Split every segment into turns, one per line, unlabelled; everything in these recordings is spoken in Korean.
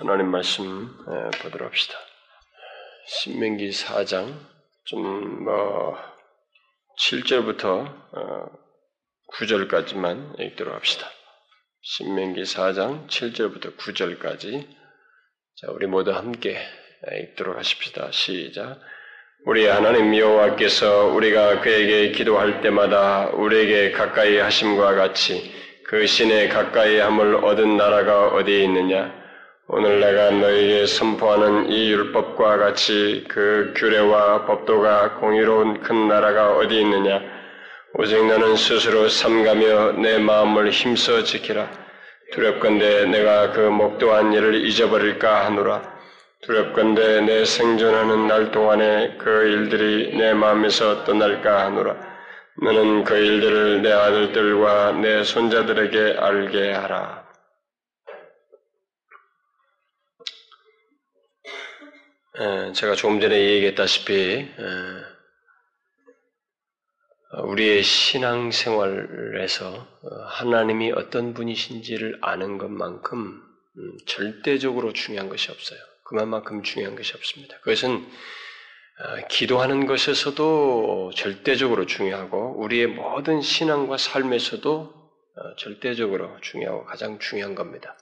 하나님 말씀 보도록 합시다. 신명기 4장 좀뭐 7절부터 9절까지만 읽도록 합시다. 신명기 4장 7절부터 9절까지 자, 우리 모두 함께 읽도록 하십시다. 시작. 우리 하나님 여호와께서 우리가 그에게 기도할 때마다 우리에게 가까이 하심과 같이 그 신의 가까이 함을 얻은 나라가 어디에 있느냐? 오늘 내가 너희에게 선포하는 이 율법과 같이 그 규례와 법도가 공의로운 큰 나라가 어디 있느냐? 오직 너는 스스로 삼가며 내 마음을 힘써 지키라. 두렵건대 내가 그 목도한 일을 잊어버릴까 하노라. 두렵건대 내 생존하는 날 동안에 그 일들이 내 마음에서 떠날까 하노라. 너는 그 일들을 내 아들들과 내 손자들에게 알게 하라. 제가 조금 전에 얘기했다시피 우리의 신앙생활에서 어, 하나님이 어떤 분이신지를 아는 것만큼 음, 절대적으로 중요한 것이 없어요. 그만큼 중요한 것이 없습니다. 그것은 어, 기도하는 것에서도 절대적으로 중요하고 우리의 모든 신앙과 삶에서도 어, 절대적으로 중요하고 가장 중요한 겁니다.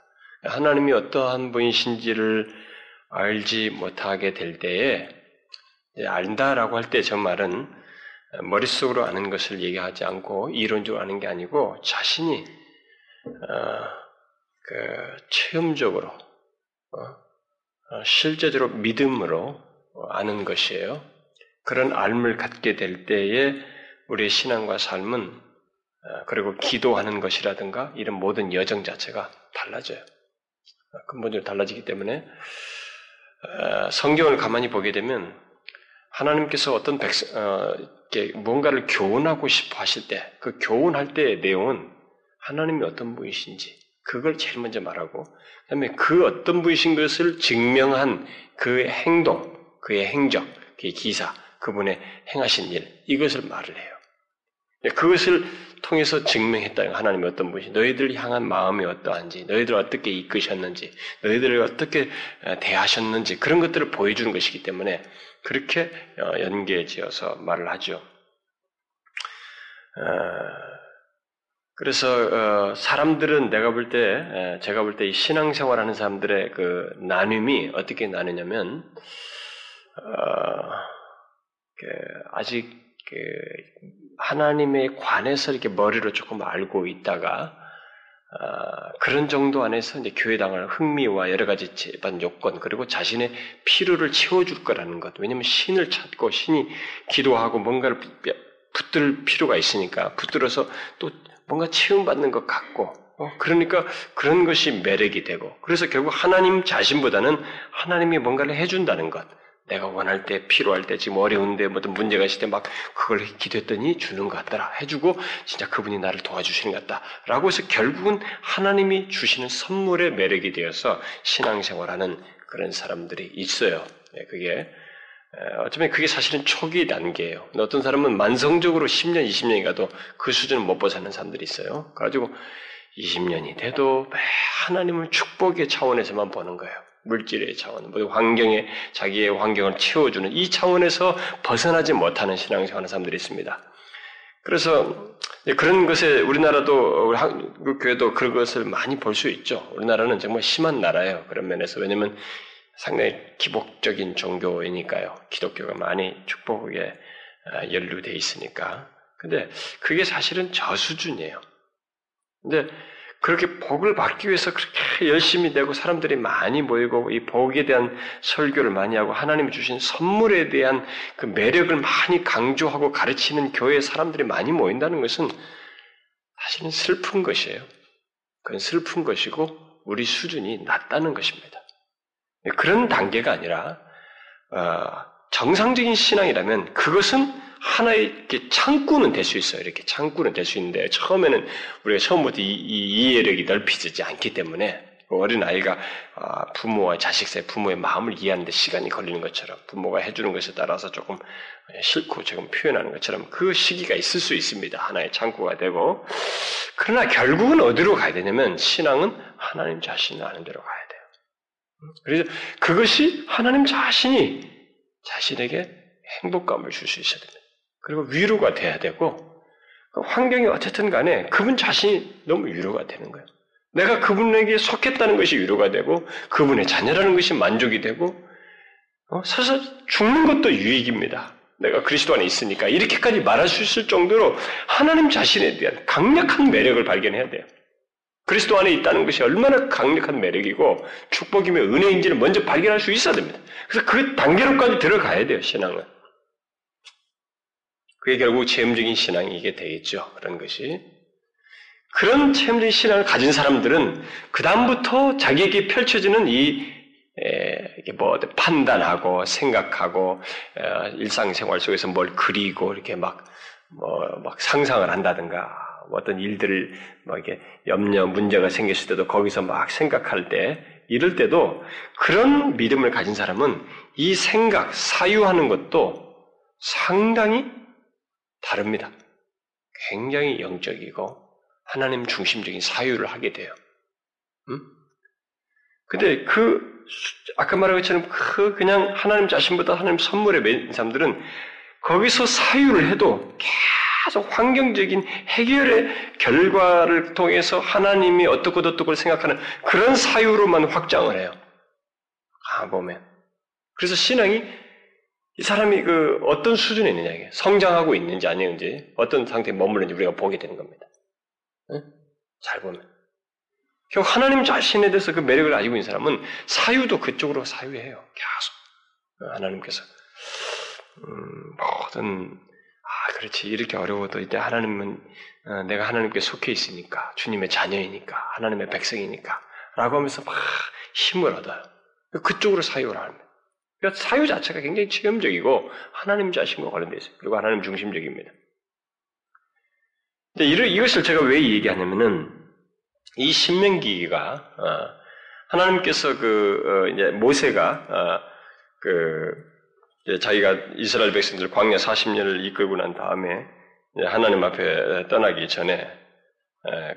하나님이 어떠한 분이신지를 알지 못하게 될 때에 안다라고 할 때 저 말은 머릿속으로 아는 것을 얘기하지 않고 이론적으로 아는 게 아니고 자신이 어, 그 체험적으로 어, 어, 실제적으로 믿음으로 아는 것이에요. 그런 알을 갖게 될 때에 우리의 신앙과 삶은 어, 그리고 기도하는 것이라든가 이런 모든 여정 자체가 달라져요. 근본적으로 달라지기 때문에 어, 성경을 가만히 보게 되면 하나님께서 어떤 백성, 어, 뭔가를 교훈하고 싶어 하실 때, 그 교훈할 때의 내용은 하나님이 어떤 분이신지, 그걸 제일 먼저 말하고, 그 다음에 그 어떤 분이신 것을 증명한 그의 행동, 그의 행적, 그의 기사, 그분의 행하신 일, 이것을 말을 해요. 그것을 통해서 증명했다. 하나님이 어떤 분이 너희들 향한 마음이 어떠한지, 너희들 어떻게 이끄셨는지, 너희들을 어떻게 어, 대하셨는지 그런 것들을 보여주는 것이기 때문에 그렇게 어, 연계지어서 말을 하죠. 어, 그래서 사람들은 내가 볼 때, 제가 볼 때 이 신앙생활하는 사람들의 그 나눔이 어떻게 나누냐면 아직 그 하나님에 관해서 이렇게 머리로 조금 알고 있다가 어, 그런 정도 안에서 이제 교회당을 흥미와 여러 가지 재반 요건 그리고 자신의 필요를 채워줄 거라는 것. 왜냐하면 신을 찾고 신이 기도하고 뭔가를 붙들 필요가 있으니까 붙들어서 또 뭔가 채움받는 것 같고 어, 그러니까 그런 것이 매력이 되고 그래서 결국 하나님 자신보다는 하나님이 뭔가를 해준다는 것. 내가 원할 때, 필요할 때, 지금 어려운데, 어떤 문제가 있을 때 막 그걸 기도했더니 주는 것 같더라. 해주고, 진짜 그분이 나를 도와주시는 것 같다. 라고 해서 결국은 하나님이 주시는 선물의 매력이 되어서 신앙생활하는 그런 사람들이 있어요. 네, 그게, 어쩌면 그게 사실은 초기 단계예요. 어떤 사람은 만성적으로 10년, 20년이 가도 그 수준을 못 벗어나는 사람들이 있어요. 그래가지고 20년이 돼도 하나님을 축복의 차원에서만 보는 거예요. 물질의 차원, 뭐 환경에 자기의 환경을 채워주는 이 차원에서 벗어나지 못하는 신앙생활 하는 사람들이 있습니다. 그래서 그런 것에 우리나라도 우리 한국 교회도 그런 것을 많이 볼 수 있죠. 우리나라는 정말 심한 나라예요. 그런 면에서 왜냐하면 상당히 기복적인 종교이니까요. 기독교가 많이 축복에 아, 연루돼 있으니까. 근데 그게 사실은 저수준이에요. 근데 그렇게 복을 받기 위해서 그렇게 열심히 되고 사람들이 많이 모이고 이 복에 대한 설교를 많이 하고 하나님이 주신 선물에 대한 그 매력을 많이 강조하고 가르치는 교회 사람들이 많이 모인다는 것은 사실은 슬픈 것이에요. 그건 슬픈 것이고 우리 수준이 낮다는 것입니다. 그런 단계가 아니라 어, 정상적인 신앙이라면 그것은 하나의 이렇게 창구는 될 수 있어요. 이렇게 창구는 될 수 있는데 처음에는 우리가 처음부터 이, 이 이해력이 넓히지 않기 때문에 그 어린 아이가 아, 부모와 자식 사이 부모의 마음을 이해하는데 시간이 걸리는 것처럼 부모가 해주는 것에 따라서 조금 싫고 조금 표현하는 것처럼 그 시기가 있을 수 있습니다. 하나의 창구가 되고 그러나 결국은 어디로 가야 되냐면 신앙은 하나님 자신을 아는 대로 가야 돼요. 그래서 그것이 하나님 자신이 자신에게 행복감을 줄 수 있어야 됩니다. 그리고 위로가 돼야 되고 그 환경이 어쨌든 간에 그분 자신이 너무 위로가 되는 거예요. 내가 그분에게 속했다는 것이 위로가 되고 그분의 자녀라는 것이 만족이 되고 어, 사실 죽는 것도 유익입니다. 내가 그리스도 안에 있으니까 이렇게까지 말할 수 있을 정도로 하나님 자신에 대한 강력한 매력을 발견해야 돼요. 그리스도 안에 있다는 것이 얼마나 강력한 매력이고 축복이며 은혜인지를 먼저 발견할 수 있어야 됩니다. 그래서 그 단계로까지 들어가야 돼요, 신앙은. 그게 결국 체험적인 신앙이 이게 되겠죠. 그런 것이. 그런 체험적인 신앙을 가진 사람들은 그다음부터 자기에게 펼쳐지는 이 에, 뭐 판단하고 생각하고 에, 일상생활 속에서 뭘 그리고 이렇게 막 뭐막 뭐 상상을 한다든가 어떤 일들을 뭐 이렇게 염려 문제가 생겼을 때도 거기서 막 생각할 때 이럴 때도 그런 믿음을 가진 사람은 이 생각 사유하는 것도 상당히 다릅니다. 굉장히 영적이고 하나님 중심적인 사유를 하게 돼요. 음? 근데 그 아까 말한 것처럼 그 그냥 하나님 자신보다 하나님 선물에 매인 사람들은 거기서 사유를 해도 계속 환경적인 해결의 결과를 통해서 하나님이 어떻고 어떻고 생각하는 그런 사유로만 확장을 해요. 아, 보면. 그래서 신앙이 이 사람이 그 어떤 수준에 있느냐, 이게. 성장하고 있는지 아니는지, 어떤 상태에 머무르는지 우리가 보게 되는 겁니다. 응? 잘 보면. 결국 하나님 자신에 대해서 그 매력을 가지고 있는 사람은 사유도 그쪽으로 사유해요. 계속. 하나님께서. 음, 모든, 아, 그렇지. 이렇게 어려워도 이제 하나님은, 어, 내가 하나님께 속해 있으니까, 주님의 자녀이니까, 하나님의 백성이니까, 라고 하면서 막 힘을 얻어요. 그쪽으로 사유를 합니다. 그러니까 사유 자체가 굉장히 체험적이고, 하나님 자신과 관련되어 있어요. 그리고 하나님 중심적입니다. 근데 이것을 제가 왜 얘기하냐면은, 이 신명기가 어, 하나님께서 그 어, 이제 모세가 어, 그 자기가 이스라엘 백성들 광야 40년을 이끌고 난 다음에 하나님 앞에 떠나기 전에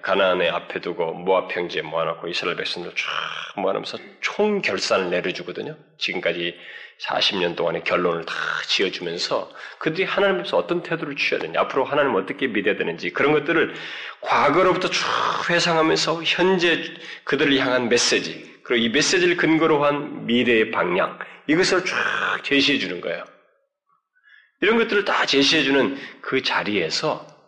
가나안의 앞에 두고 모압 평지에 모아놓고 이스라엘 백성들 쫙 모아놓으면서 총 결산을 내려주거든요. 지금까지 40년 동안의 결론을 다 지어주면서 그들이 하나님 앞에서 어떤 태도를 취해야 되는지, 앞으로 하나님 어떻게 믿어야 되는지 그런 것들을 과거로부터 쭉 회상하면서 현재 그들을 향한 메시지, 그리고 이 메시지를 근거로 한 미래의 방향, 이것을 쫙 제시해 주는 거예요. 이런 것들을 다 제시해 주는 그 자리에서 어,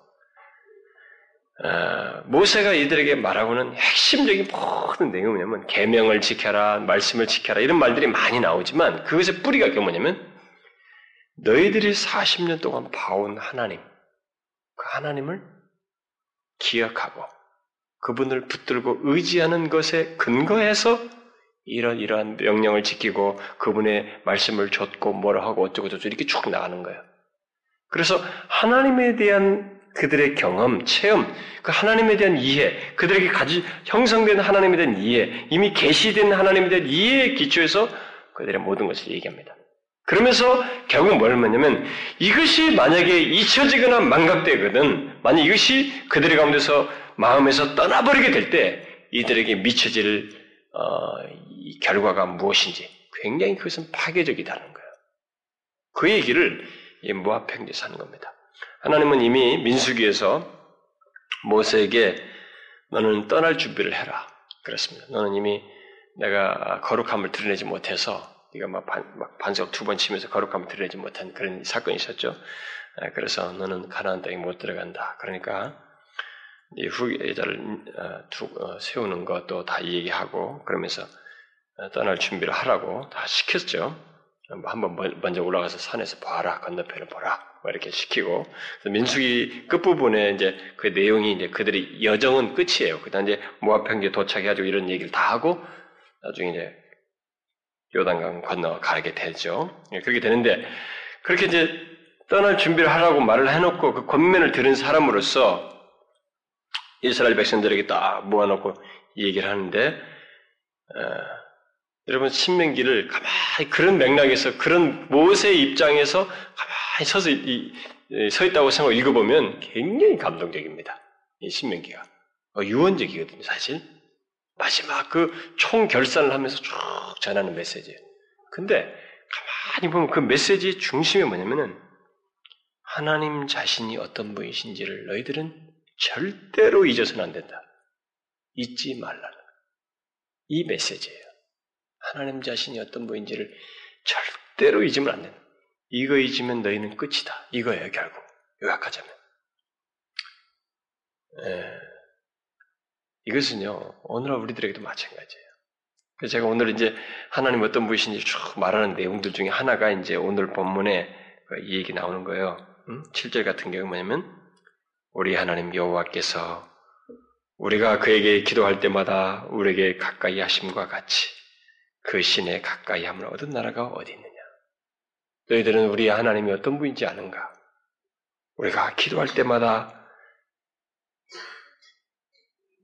모세가 이들에게 말하고는 핵심적인 모든 내용이 뭐냐면 계명을 지켜라, 말씀을 지켜라 이런 말들이 많이 나오지만 그것의 뿌리가 뭐냐면 너희들이 40년 동안 봐온 하나님, 그 하나님을 기억하고 그분을 붙들고 의지하는 것에 근거해서 이런 이러한 명령을 지키고 그분의 말씀을 줬고 뭐라 하고 어쩌고 저쩌고 이렇게 쭉 나가는 거예요. 그래서 하나님에 대한 그들의 경험, 체험, 그 하나님에 대한 이해, 그들에게 가지 형성된 하나님에 대한 이해, 이미 계시된 하나님에 대한 이해의 기초에서 그들의 모든 것을 얘기합니다. 그러면서 결국 뭘 말냐면 이것이 만약에 잊혀지거나 망각되거든, 만약 이것이 그들의 가운데서 마음에서 떠나버리게 될 때 이들에게 미쳐질 어, 결과가 무엇인지 굉장히 그것은 파괴적이다는 거예요. 그 얘기를 이 모압 평지에서 하는 겁니다. 하나님은 이미 민수기에서 모세에게 너는 떠날 준비를 해라. 그렇습니다. 너는 이미 내가 거룩함을 드러내지 못해서 네가 막, 반, 막 반석 두 번 치면서 거룩함을 드러내지 못한 그런 사건이 있었죠. 아, 그래서 너는 가나안 땅에 못 들어간다. 그러니까 네 후계자를 어, 어, 세우는 것도 다 얘기하고 그러면서 어, 떠날 준비를 하라고 다 시켰죠. 한번 먼저 올라가서 산에서 봐라 건너편을 보라. 뭐 이렇게 시키고 민수기 끝 부분에 이제 그 내용이 이제 그들의 여정은 끝이에요. 그다음 이제 모압 평지에 도착해가지고 이런 얘기를 다 하고 나중에 이제 요단강 건너 가게 되죠. 예, 그렇게 되는데 그렇게 이제 떠날 준비를 하라고 말을 해놓고 그 권면을 들은 사람으로서 이스라엘 백성들에게 딱 모아놓고 얘기를 하는데 어, 여러분 신명기를 가만히 그런 맥락에서 그런 모세의 입장에서 가만히 서서 이, 서 있다고 생각하고 읽어보면 굉장히 감동적입니다. 이 신명기가 어, 유언적이거든요, 사실. 마지막 그 총결산을 하면서 쭉 전하는 메시지예요. 근데 가만히 보면 그 메시지의 중심이 뭐냐면은 하나님 자신이 어떤 분이신지를 너희들은 절대로 잊어서는 안 된다. 잊지 말라는 이 메시지예요. 하나님 자신이 어떤 분인지를 절대로 잊으면 안 된다. 이거 잊으면 너희는 끝이다. 이거예요, 결국. 요약하자면. 예. 이것은요, 오늘날 우리들에게도 마찬가지예요. 제가 오늘 이제 하나님 어떤 분이신지 쭉 말하는 내용들 중에 하나가 이제 오늘 본문에 이 얘기 나오는 거예요. 음? 7절 같은 경우 뭐냐면, 우리 하나님 여호와께서 우리가 그에게 기도할 때마다 우리에게 가까이 하심과 같이 그 신에 가까이 함을 얻은 나라가 어디 있느냐? 너희들은 우리 하나님이 어떤 분인지 아는가? 우리가 기도할 때마다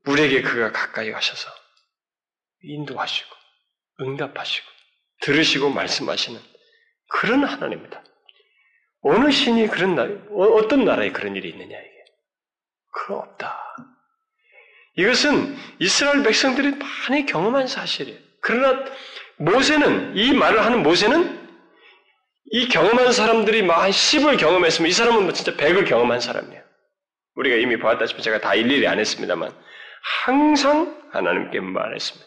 우리에게 그가 가까이 가셔서 인도하시고 응답하시고 들으시고 말씀하시는 그런 하나님입니다. 어느 신이 그런 나라, 어, 어떤 나라에 그런 일이 있느냐 이게? 그럼 없다. 이것은 이스라엘 백성들이 많이 경험한 사실이에요. 그러나 모세는 이 말을 하는 모세는 이 경험한 사람들이 막 10을 경험했으면 이 사람은 뭐 진짜 100을 경험한 사람이에요. 우리가 이미 보았다시피 제가 다 일일이 안 했습니다만 항상 하나님께 말했습니다.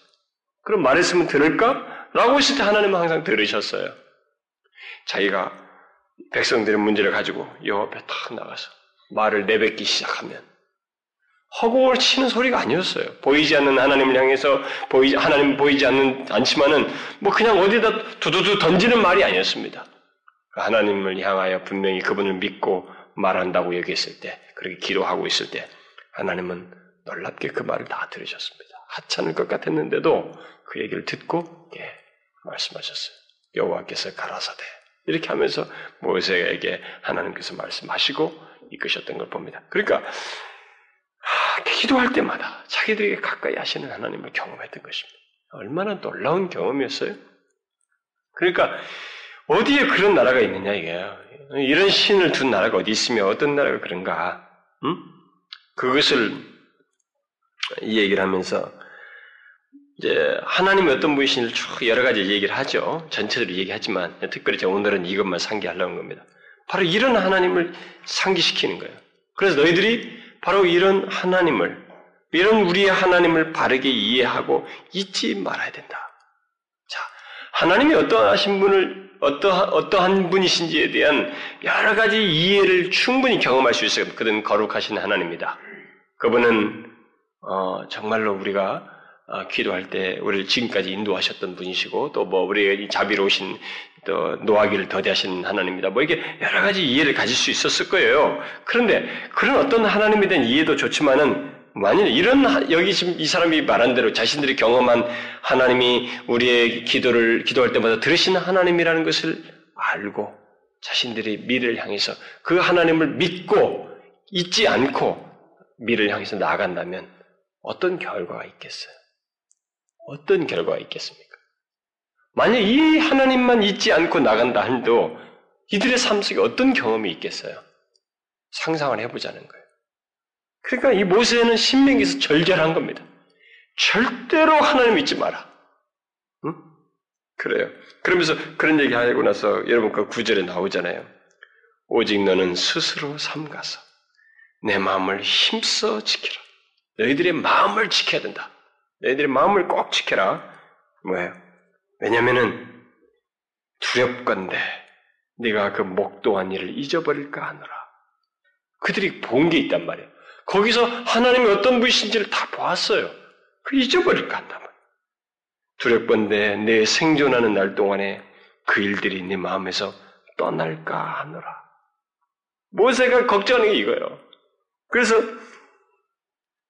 그럼 말했으면 들을까? 라고 했을 때 하나님은 항상 들으셨어요. 자기가 백성들의 문제를 가지고 여호 앞에 탁 나가서 말을 내뱉기 시작하면 허공을 치는 소리가 아니었어요. 보이지 않는 하나님을 향해서 보이 하나님 보이지 않는 않지만은 뭐 그냥 어디다 두두두 던지는 말이 아니었습니다. 하나님을 향하여 분명히 그분을 믿고 말한다고 얘기했을 때, 그렇게 기도하고 있을 때, 하나님은 놀랍게 그 말을 다 들으셨습니다. 하찮을 것 같았는데도 그 얘기를 듣고 예, 말씀하셨어요. 여호와께서 가라사대 이렇게 하면서 모세에게 하나님께서 말씀하시고 이끄셨던 걸 봅니다. 그러니까 하, 기도할 때마다 자기들에게 가까이 하시는 하나님을 경험했던 것입니다. 얼마나 놀라운 경험이었어요? 그러니까 어디에 그런 나라가 있느냐 이게요. 이런 신을 둔 나라가 어디 있으며 어떤 나라가 그런가? 음? 그것을 이 얘기를 하면서 이제 하나님이 어떤 분이신지를 쭉 여러 가지 얘기를 하죠. 전체적으로 얘기하지만 특별히 제가 오늘은 이것만 상기하려는 겁니다. 바로 이런 하나님을 상기시키는 거예요. 그래서 너희들이 바로 이런 하나님을 이런 우리의 하나님을 바르게 이해하고 잊지 말아야 된다. 자, 하나님이 어떠하신 분을 어떠한, 어떠한 분이신지에 대한 여러 가지 이해를 충분히 경험할 수 있어요. 그는 거룩하신 하나님입니다. 그분은 어, 정말로 우리가 어, 기도할 때 우리를 지금까지 인도하셨던 분이시고 또 뭐 우리의 자비로우신 또 노하기를 더디하신 하나님입니다. 뭐 이게 여러 가지 이해를 가질 수 있었을 거예요. 그런데 그런 어떤 하나님에 대한 이해도 좋지만은 만일 이런 여기 지금 이 사람이 말한 대로 자신들이 경험한 하나님이 우리의 기도를 기도할 때마다 들으시는 하나님이라는 것을 알고 자신들이 미래를 향해서 그 하나님을 믿고 잊지 않고 미래를 향해서 나아간다면 어떤 결과가 있겠어요? 어떤 결과가 있겠습니까? 만약 이 하나님만 잊지 않고 나간다 한도 이들의 삶 속에 어떤 경험이 있겠어요? 상상을 해보자는 거예요. 그러니까 이 모세는 신명기에서 절절한 겁니다. 절대로 하나님 믿지 마라. 응? 그래요. 그러면서 그런 얘기 하고 나서 여러분 그 구절에 나오잖아요. 오직 너는 스스로 삼가서 내 마음을 힘써 지키라. 너희들의 마음을 지켜야 된다. 너희들의 마음을 꼭 지켜라. 뭐예요? 왜냐면은 두렵건데 네가 그 목도한 일을 잊어버릴까 하노라. 그들이 본 게 있단 말이에요. 거기서 하나님이 어떤 분이신지를 다 보았어요. 그 잊어버릴까 말이에요. 두렵건데 내 생존하는 날 동안에 그 일들이 네 마음에서 떠날까 하노라. 모세가 걱정하는 게 이거예요. 그래서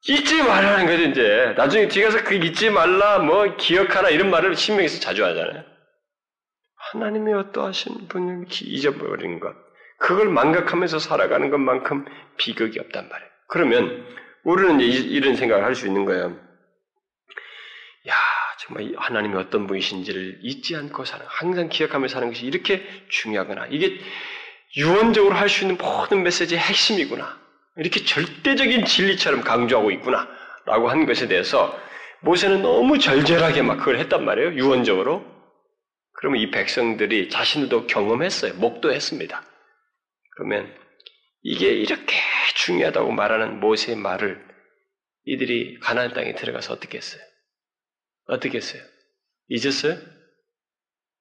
잊지 말라는 거죠, 이제. 나중에 뒤에 가서 그 잊지 말라, 뭐, 기억하라, 이런 말을 신명에서 자주 하잖아요. 하나님이 어떠하신 분을 잊어버린 것. 그걸 망각하면서 살아가는 것만큼 비극이 없단 말이에요. 그러면, 우리는 이런 생각을 할 수 있는 거예요. 야, 정말 하나님이 어떤 분이신지를 잊지 않고 사는, 항상 기억하며 사는 것이 이렇게 중요하구나. 이게 유언적으로 할 수 있는 모든 메시지의 핵심이구나. 이렇게 절대적인 진리처럼 강조하고 있구나. 라고 한 것에 대해서 모세는 너무 절절하게 막 그걸 했단 말이에요. 유언적으로. 그러면 이 백성들이 자신들도 경험했어요. 목도했습니다. 그러면 이게 이렇게 중요하다고 말하는 모세의 말을 이들이 가나안 땅에 들어가서 어떻게 했어요? 어떻게 했어요? 잊었어요?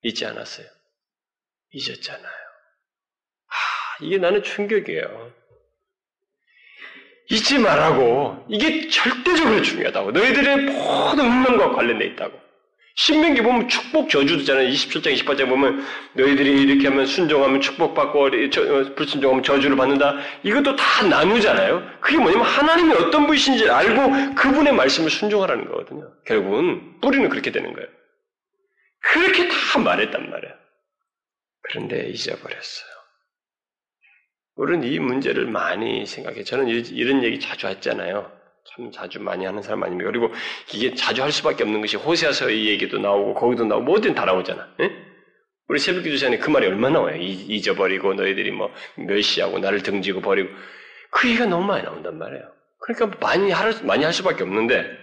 잊지 않았어요. 잊었잖아요. 아, 이게 나는 충격이에요. 잊지 말라고. 이게 절대적으로 중요하다고. 너희들의 모든 운명과 관련돼 있다고. 신명기 보면 축복 저주도 있잖아요. 27장, 28장 보면 너희들이 이렇게 하면 순종하면 축복받고 어, 불순종하면 저주를 받는다. 이것도 다 나누잖아요. 그게 뭐냐면 하나님이 어떤 분이신지 알고 그분의 말씀을 순종하라는 거거든요. 결국은 뿌리는 그렇게 되는 거예요. 그렇게 다 말했단 말이에요. 그런데 잊어버렸어요. 우리는 이 문제를 많이 생각해. 저는 이런 얘기 자주 했잖아요. 참 자주 많이 하는 사람 아닙니까? 그리고 이게 자주 할 수밖에 없는 것이 호세아서 이 얘기도 나오고 거기도 나오고 뭐든 다 나오잖아. 예? 우리 새벽기도 전에 그 말이 얼마나 나와요? 잊어버리고 너희들이 뭐 멸시하고 나를 등지고 버리고 그 얘기가 너무 많이 나온단 말이에요. 그러니까 많이 할 많이 할 수밖에 없는데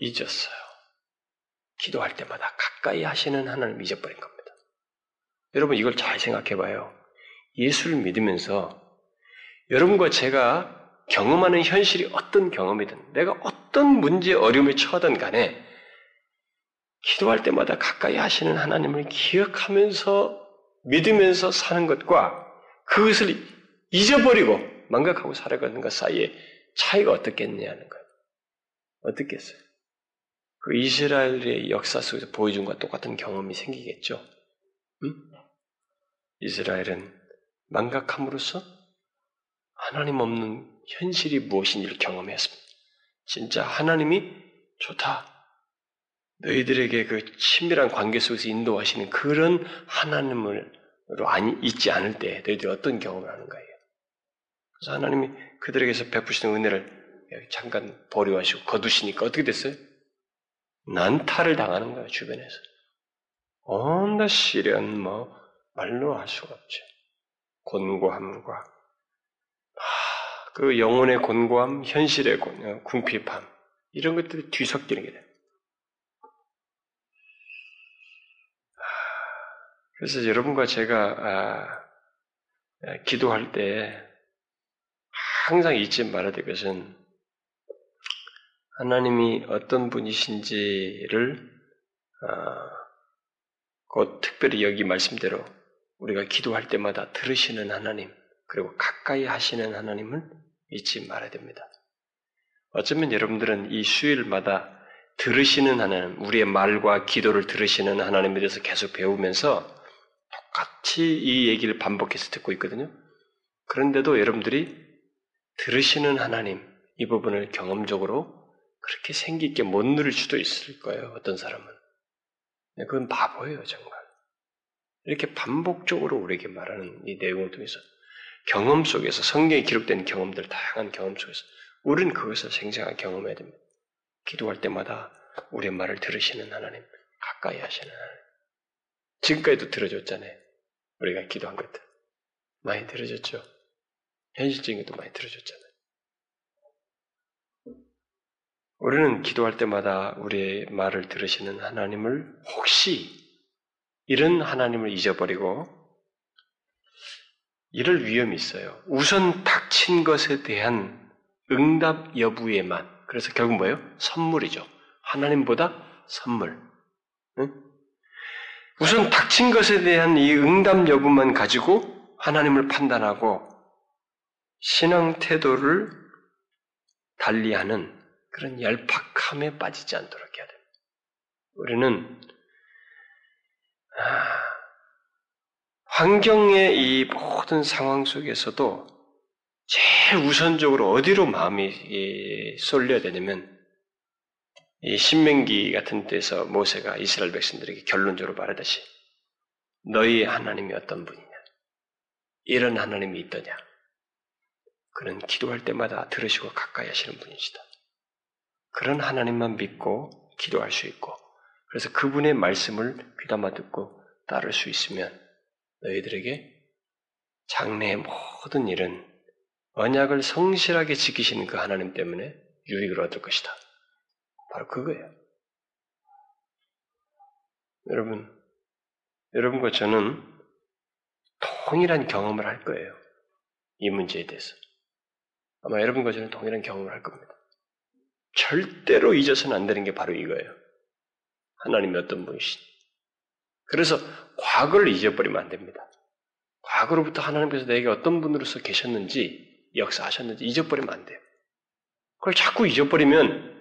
잊었어요. 기도할 때마다 가까이 하시는 하나님 잊어버린 겁니다. 여러분 이걸 잘 생각해 봐요. 예수를 믿으면서 여러분과 제가 경험하는 현실이 어떤 경험이든 내가 어떤 문제 어려움에 처하든 간에 기도할 때마다 가까이 하시는 하나님을 기억하면서 믿으면서 사는 것과 그것을 잊어버리고 망각하고 살아가는 것 사이에 차이가 어떻겠냐는 거예요. 어떻겠어요? 그 이스라엘의 역사 속에서 보여준 것과 똑같은 경험이 생기겠죠. 응? 이스라엘은 망각함으로써 하나님 없는 현실이 무엇인지를 경험했습니다. 진짜 하나님이 좋다. 너희들에게 그 친밀한 관계 속에서 인도하시는 그런 하나님을 아니, 잊지 않을 때 너희들이 어떤 경험을 하는 거예요. 그래서 하나님이 그들에게서 베푸시는 은혜를 잠깐 보류하시고 거두시니까 어떻게 됐어요? 난타를 당하는 거예요, 주변에서. 온갖 시련, 뭐, 말로 할 수가 없죠. 곤고함과 그 영혼의 곤고함, 현실의 곤, 궁핍함 이런 것들이 뒤섞이는 게 돼요. 그래서 여러분과 제가 아, 기도할 때 항상 잊지 말아야 될 것은 하나님이 어떤 분이신지를 아, 곧 특별히 여기 말씀대로 우리가 기도할 때마다 들으시는 하나님, 그리고 가까이 하시는 하나님을 잊지 말아야 됩니다. 어쩌면 여러분들은 이 수요일마다 들으시는 하나님, 우리의 말과 기도를 들으시는 하나님에 대해서 계속 배우면서 똑같이 이 얘기를 반복해서 듣고 있거든요. 그런데도 여러분들이 들으시는 하나님, 이 부분을 경험적으로 그렇게 생기 있게 못 누릴 수도 있을 거예요. 어떤 사람은. 네, 그건 바보예요, 정말. 이렇게 반복적으로 우리에게 말하는 이 내용을 통해서 경험 속에서 성경에 기록된 경험들, 다양한 경험 속에서 우리는 그것을 생생하게 경험해야 됩니다. 기도할 때마다 우리의 말을 들으시는 하나님, 가까이 하시는 하나님. 지금까지도 들어줬잖아요. 우리가 기도한 것들. 많이 들어줬죠. 현실적인 것도 많이 들어줬잖아요. 우리는 기도할 때마다 우리의 말을 들으시는 하나님을 혹시 이런 하나님을 잊어버리고 이럴 위험이 있어요. 우선 닥친 것에 대한 응답 여부에만 그래서 결국 뭐예요? 선물이죠. 하나님보다 선물. 응? 우선 닥친 것에 대한 이 응답 여부만 가지고 하나님을 판단하고 신앙 태도를 달리하는 그런 열팍함에 빠지지 않도록 해야 됩니다. 우리는 환경의 이 모든 상황 속에서도 제일 우선적으로 어디로 마음이 쏠려야 되냐면 이 신명기 같은 데서 모세가 이스라엘 백성들에게 결론적으로 말하듯이 너희 하나님이 어떤 분이냐 이런 하나님이 있더냐 그는 기도할 때마다 들으시고 가까이 하시는 분이시다. 그런 하나님만 믿고 기도할 수 있고 그래서 그분의 말씀을 귀담아 듣고 따를 수 있으면 너희들에게 장래의 모든 일은 언약을 성실하게 지키시는 그 하나님 때문에 유익을 얻을 것이다. 바로 그거예요. 여러분, 여러분과 저는 동일한 경험을 할 거예요. 이 문제에 대해서. 아마 여러분과 저는 동일한 경험을 할 겁니다. 절대로 잊어서는 안 되는 게 바로 이거예요. 하나님이 어떤 분이신. 그래서 과거를 잊어버리면 안 됩니다. 과거로부터 하나님께서 내게 어떤 분으로서 계셨는지, 역사하셨는지 잊어버리면 안 돼요. 그걸 자꾸 잊어버리면,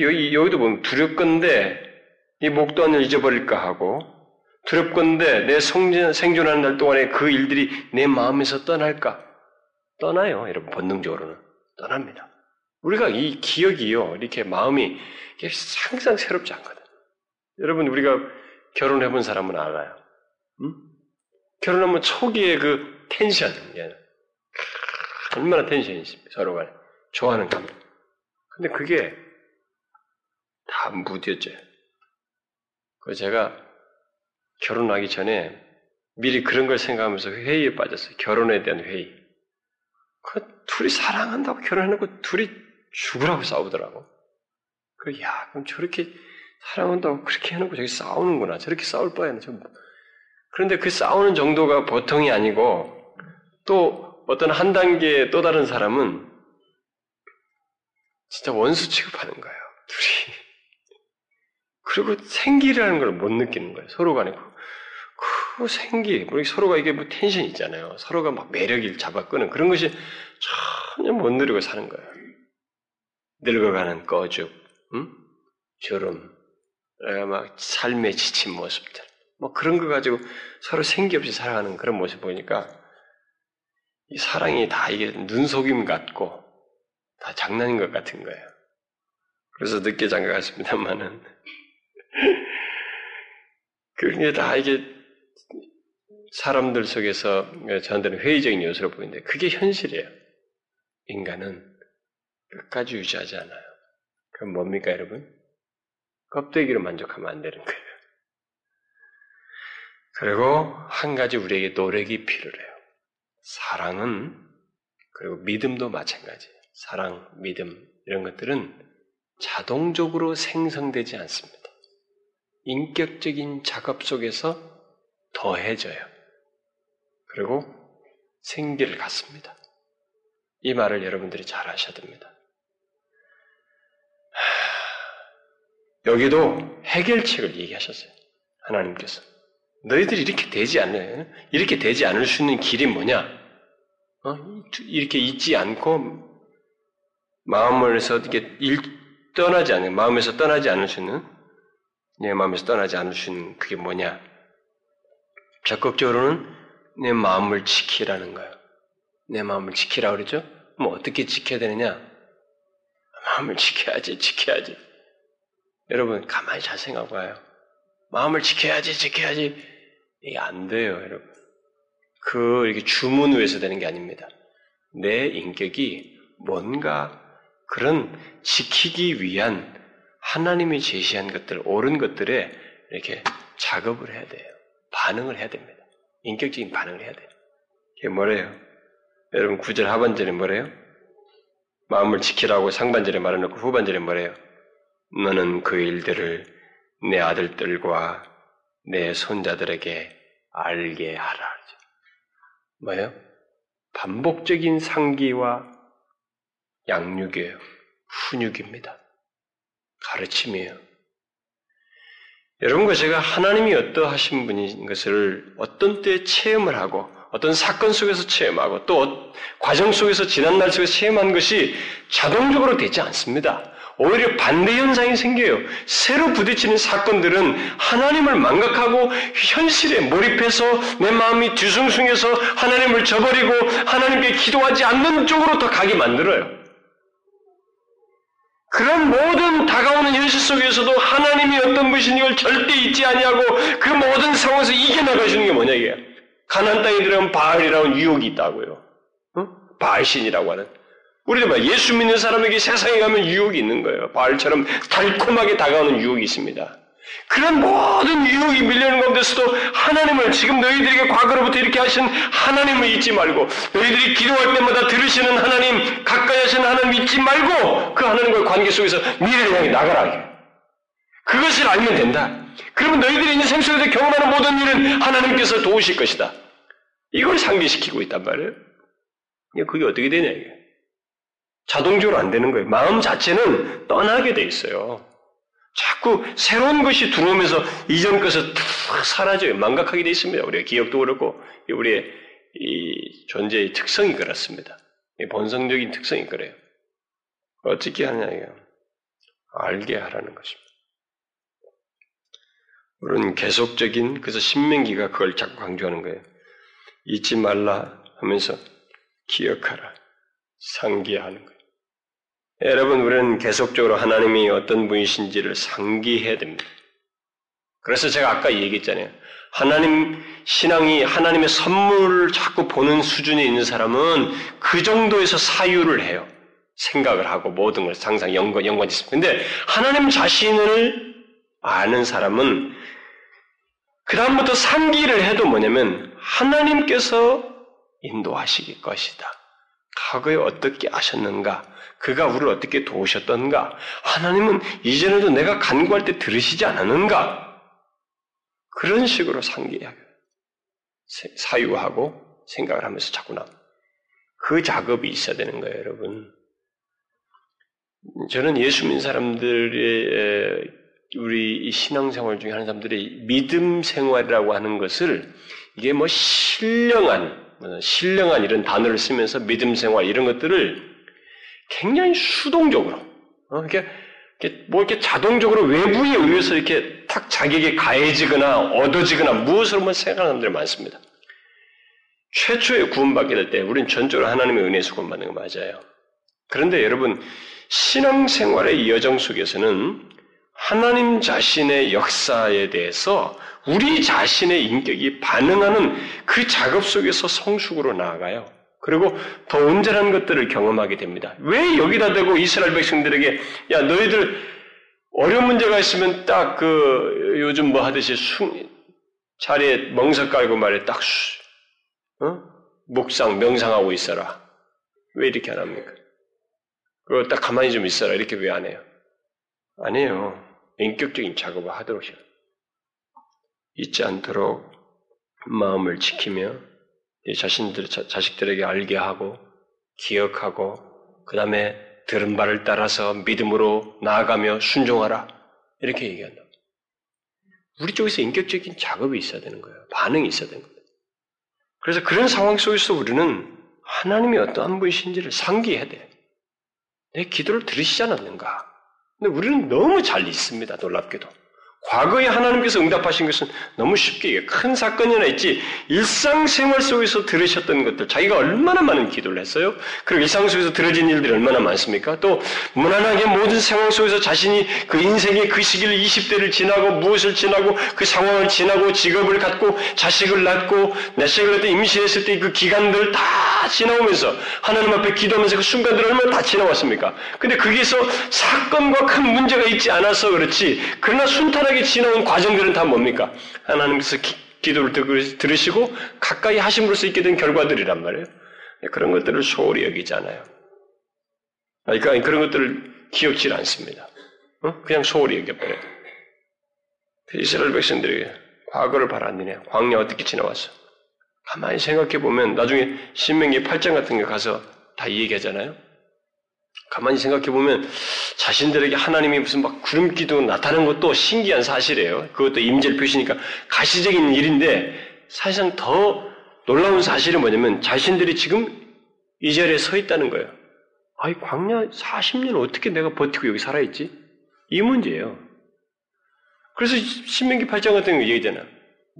여기, 여기도 보면 두렵건데, 이 목돈을 잊어버릴까 하고, 두렵건데, 내 성전, 생존하는 날 동안에 그 일들이 내 마음에서 떠날까? 떠나요, 여러분, 본능적으로는. 떠납니다. 우리가 이 기억이요, 이렇게 마음이 항상 새롭지 않거든. 여러분, 우리가 결혼해 본 사람은 알아요. 응? 결혼하면 초기에 그 텐션, 얼마나 텐션이 있습니까? 서로 간에. 좋아하는 감정. 근데 그게 다 무뎌져요. 그 제가 결혼하기 전에 미리 그런 걸 생각하면서 회의에 빠졌어요. 결혼에 대한 회의. 그 둘이 사랑한다고 결혼해놓고 둘이 죽으라고 싸우더라고. 그, 야, 그럼 저렇게 사랑한다고 그렇게 해놓고 저기 싸우는구나. 저렇게 싸울 바에는 좀. 그런데 그 싸우는 정도가 보통이 아니고 또 어떤 한 단계 또 다른 사람은 진짜 원수 취급하는 거예요. 둘이. 그리고 생기라는 걸 못 느끼는 거예요. 서로 간에. 그, 그 생기, 서로가 이게 뭐 텐션 있잖아요. 서로가 막 매력을 잡아 끄는 그런 것이 전혀 못 누리고 사는 거예요. 늙어가는 꺼죽, 응? 저름, 막 삶에 지친 모습들. 뭐 그런 거 가지고 서로 생기 없이 살아가는 그런 모습 보니까 이 사랑이 다 이게 눈속임 같고 다 장난인 것 같은 거예요. 그래서 늦게 장가 갔습니다만은 그게 다 이게 사람들 속에서 저한테는 회의적인 요소로 보이는데 그게 현실이에요. 인간은 끝까지 유지하지 않아요. 그럼 뭡니까, 여러분? 껍데기로 만족하면 안 되는 거예요. 그리고 한 가지 우리에게 노력이 필요해요. 사랑은 그리고 믿음도 마찬가지. 사랑, 믿음 이런 것들은 자동적으로 생성되지 않습니다. 인격적인 작업 속에서 더해져요. 그리고 생기를 갖습니다. 이 말을 여러분들이 잘 하셔야 됩니다. 여기도 해결책을 얘기하셨어요. 하나님께서. 너희들이 이렇게 되지 않네. 이렇게 되지 않을 수 있는 길이 뭐냐? 어? 이렇게 잊지 않고 마음을서 이렇게 일, 떠나지 않는 마음에서 떠나지 않을 수 있는 내 마음에서 떠나지 않을 수 있는 그게 뭐냐? 적극적으로는 내 마음을 지키라는 거예요. 내 마음을 지키라 그러죠? 뭐 어떻게 지켜야 되느냐? 마음을 지켜야지, 지켜야지. 여러분 가만히 잘 생각해 봐요. 마음을 지켜야지, 지켜야지. 이게 안 돼요, 여러분. 그 이렇게 주문 위에서 되는 게 아닙니다. 내 인격이 뭔가 그런 지키기 위한 하나님이 제시한 것들, 옳은 것들에 이렇게 작업을 해야 돼요. 반응을 해야 됩니다. 인격적인 반응을 해야 돼요. 이게 뭐래요? 여러분 구절 하반절에 뭐래요? 마음을 지키라고 상반절에 말해놓고 후반절에 뭐래요? 너는 그 일들을 내 아들들과 내 손자들에게 알게 하라. 뭐예요? 반복적인 상기와 양육이에요. 훈육입니다. 가르침이에요. 여러분과 제가 하나님이 어떠하신 분인 것을 어떤 때 체험을 하고 어떤 사건 속에서 체험하고 또 과정 속에서 지난 날 속에서 체험한 것이 자동적으로 되지 않습니다. 오히려 반대 현상이 생겨요. 새로 부딪히는 사건들은 하나님을 망각하고 현실에 몰입해서 내 마음이 뒤숭숭해서 하나님을 저버리고 하나님께 기도하지 않는 쪽으로 더 가게 만들어요. 그런 모든 다가오는 현실 속에서도 하나님이 어떤 분이신 걸 절대 잊지 아니하고 그 모든 상황에서 이겨나가시는 게 뭐냐 이게 가난 땅에 들어가면 바알이라는 유혹이 있다고요. 어? 바알신이라고 하는. 우리도 막 예수 믿는 사람에게 세상에 가면 유혹이 있는 거예요. 바알처럼 달콤하게 다가오는 유혹이 있습니다. 그런 모든 유혹이 밀려오는 가운데서도 하나님을 지금 너희들에게 과거로부터 이렇게 하신 하나님을 잊지 말고 너희들이 기도할 때마다 들으시는 하나님 가까이 하시는 하나님 잊지 말고 그 하나님과의 관계 속에서 미래를 향해 나가라. 그것을 알면 된다. 그러면 너희들이 인생 속에서 경험하는 모든 일은 하나님께서 도우실 것이다. 이걸 상기시키고 있단 말이에요. 그게 어떻게 되냐 이게. 자동적으로 안 되는 거예요. 마음 자체는 떠나게 돼 있어요. 자꾸 새로운 것이 들어오면서 이전 것을 탁 사라져요. 망각하게 돼 있습니다. 우리가 기억도 그렇고 우리의 이 존재의 특성이 그렇습니다. 본성적인 특성이 그래요. 어떻게 하냐요? 알게 하라는 것입니다. 우리는 계속적인 그래서 신명기가 그걸 자꾸 강조하는 거예요. 잊지 말라 하면서 기억하라, 상기하는 거예요. 여러분, 우리는 계속적으로 하나님이 어떤 분이신지를 상기해야 됩니다. 그래서 제가 아까 얘기했잖아요. 하나님 신앙이 하나님의 선물을 자꾸 보는 수준에 있는 사람은 그 정도에서 사유를 해요. 생각을 하고 모든 걸 항상 연관, 연관이 있습니다. 근데 하나님 자신을 아는 사람은 그다음부터 상기를 해도 뭐냐면 하나님께서 인도하시길 것이다. 과거에 어떻게 하셨는가? 그가 우리를 어떻게 도우셨던가? 하나님은 이전에도 내가 간구할 때 들으시지 않았는가? 그런 식으로 상기하고 사유하고 생각을 하면서 자꾸 나. 그 작업이 있어야 되는 거예요, 여러분. 저는 예수 믿는 사람들의 우리 신앙생활 중에 하는 사람들이 믿음 생활이라고 하는 것을 이게 뭐 신령한 뭐 신령한 이런 단어를 쓰면서 믿음 생활 이런 것들을 굉장히 수동적으로, 어, 이렇게, 이렇게 뭐 이렇게 자동적으로 외부에 의해서 이렇게 탁 자기에게 가해지거나 얻어지거나 무엇으로만 뭐 생각하는 사람들이 많습니다. 최초에 구원받게 될 때 우리는 전적으로 하나님의 은혜에서 구원받는 거 맞아요. 그런데 여러분, 신앙생활의 여정 속에서는 하나님 자신의 역사에 대해서 우리 자신의 인격이 반응하는 그 작업 속에서 성숙으로 나아가요. 그리고 더 온전한 것들을 경험하게 됩니다. 왜 여기다 대고 이스라엘 백성들에게 야 너희들 어려운 문제가 있으면 딱 그 요즘 뭐 하듯이 숭, 자리에 멍석 깔고 말해 딱 수, 어? 묵상 명상하고 있어라. 왜 이렇게 안 합니까? 그거 딱 가만히 좀 있어라. 이렇게 왜 안 해요? 아니에요. 인격적인 작업을 하도록 해요. 잊지 않도록 마음을 지키며 자신들, 자식들에게 알게 하고 기억하고 그 다음에 들은 바를 따라서 믿음으로 나아가며 순종하라 이렇게 얘기한다. 우리 쪽에서 인격적인 작업이 있어야 되는 거예요. 반응이 있어야 되는 거예요. 그래서 그런 상황 속에서 우리는 하나님이 어떠한 분이신지를 상기해야 돼. 내 기도를 들으시지 않았는가? 근데 우리는 너무 잘 있습니다. 놀랍게도. 과거에 하나님께서 응답하신 것은 너무 쉽게 큰 사건이 하나 있지 일상생활 속에서 들으셨던 것들 자기가 얼마나 많은 기도를 했어요? 그리고 일상 속에서 들어진 일들이 얼마나 많습니까? 또 무난하게 모든 상황 속에서 자신이 그 인생의 그 시기를 20대를 지나고 무엇을 지나고 그 상황을 지나고 직업을 갖고 자식을 낳고 내식을 갖다 임신했을 때 그 기간들 다 지나오면서 하나님 앞에 기도하면서 그 순간들 얼마나 다 지나왔습니까? 근데 거기서 사건과 큰 문제가 있지 않아서 그렇지 그러나 순탄하게 순탄하게 지나온 과정들은 다 뭡니까? 하나님께서 기, 도를 들으시고 가까이 하심으로써 있게 된 결과들이란 말이에요. 그런 것들을 소홀히 여기잖아요. 그러니까 그런 것들을 기억지 않습니다. 어? 그냥 소홀히 여겨버려요. 이스라엘 백성들에게 과거를 바라느냐 광야 어떻게 지나왔어? 가만히 생각해 보면 나중에 신명기 8장 같은 게 가서 다 얘기하잖아요. 가만히 생각해 보면 자신들에게 하나님이 무슨 막 구름 기도 나타나는 것도 신기한 사실이에요. 그것도 임재를 표시니까 가시적인 일인데 사실상 더 놀라운 사실은 뭐냐면 자신들이 지금 이 자리에 서 있다는 거예요. 아이 광야 40년 어떻게 내가 버티고 여기 살아있지? 이 문제예요. 그래서 신명기 8장 같은 거 얘기잖아.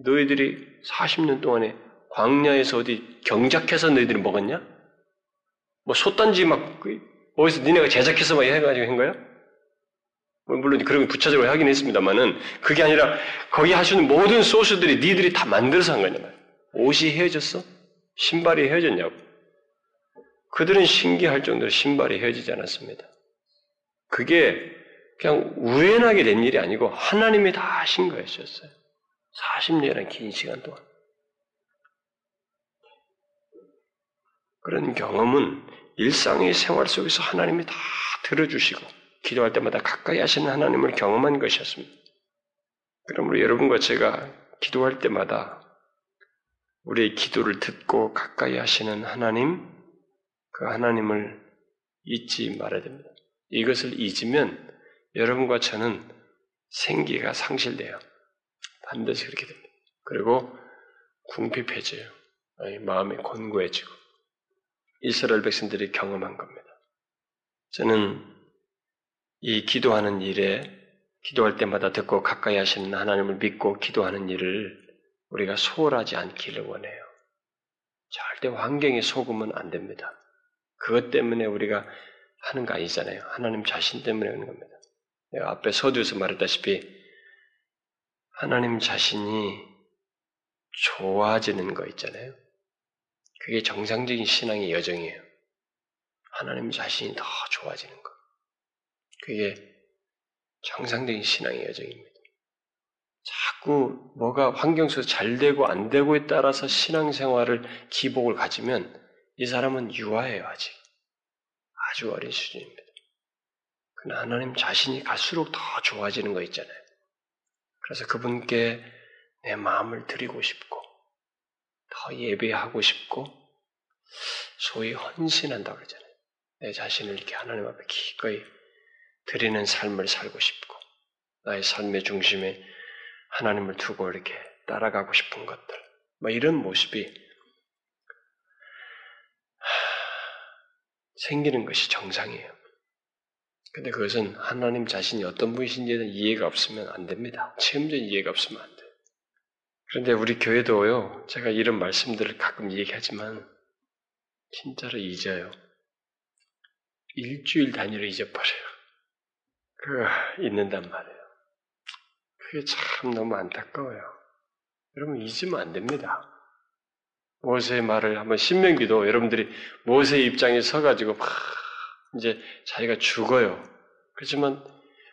너희들이 40년 동안에 광야에서 어디 경작해서 너희들이 먹었냐? 뭐 솥단지 막 어디서 니네가 제작해서 막 해가지고 한 거야? 뭐 물론 그런 걸 부차적으로 하긴 했습니다만은 그게 아니라 거기 하시는 모든 소스들이 니들이 다 만들어서 한 거냐 말이야. 옷이 헤어졌어? 신발이 헤어졌냐고. 그들은 신기할 정도로 신발이 헤어지지 않았습니다. 그게 그냥 우연하게 된 일이 아니고 하나님이 다 하신 거였었어요. 40년이라는 긴 시간 동안. 그런 경험은 일상의 생활 속에서 하나님이 다 들어주시고 기도할 때마다 가까이 하시는 하나님을 경험한 것이었습니다. 그러므로 여러분과 제가 기도할 때마다 우리의 기도를 듣고 가까이 하시는 하나님, 그 하나님을 잊지 말아야 됩니다. 이것을 잊으면 여러분과 저는 생기가 상실돼요. 반드시 그렇게 됩니다. 그리고 궁핍해져요. 마음이 곤고해지고. 이스라엘 백성들이 경험한 겁니다. 저는 이 기도하는 일에 기도할 때마다 듣고 가까이 하시는 하나님을 믿고 기도하는 일을 우리가 소홀하지 않기를 원해요. 절대 환경에 속으면 안 됩니다. 그것 때문에 우리가 하는 거 아니잖아요. 하나님 자신 때문에 하는 겁니다. 내가 앞에 서두에서 말했다시피 하나님 자신이 좋아지는 거 있잖아요. 그게 정상적인 신앙의 여정이에요. 하나님 자신이 더 좋아지는 것. 그게 정상적인 신앙의 여정입니다. 자꾸 뭐가 환경 속에서 잘 되고 안 되고에 따라서 신앙생활을 기복을 가지면 이 사람은 유아해요, 아직. 아주 어린 수준입니다. 그러나 하나님 자신이 갈수록 더 좋아지는 거 있잖아요. 그래서 그분께 내 마음을 드리고 싶고, 더 예배하고 싶고, 소위 헌신한다고 그러잖아요. 내 자신을 이렇게 하나님 앞에 기꺼이 드리는 삶을 살고 싶고, 나의 삶의 중심에 하나님을 두고 이렇게 따라가고 싶은 것들, 뭐 이런 모습이 생기는 것이 정상이에요. 근데 그것은 하나님 자신이 어떤 분이신지는 이해가 없으면 안 됩니다. 체험적인 이해가 없으면 안 돼요. 그런데 우리 교회도요, 제가 이런 말씀들을 가끔 얘기하지만, 진짜로 잊어요. 일주일 단위로 잊어버려요. 그, 잊는단 말이에요. 그게 참 너무 안타까워요. 여러분, 잊으면 안 됩니다. 모세의 말을 한번 신명기도 여러분들이 모세의 입장에 서가지고 막 이제 자기가 죽어요. 그렇지만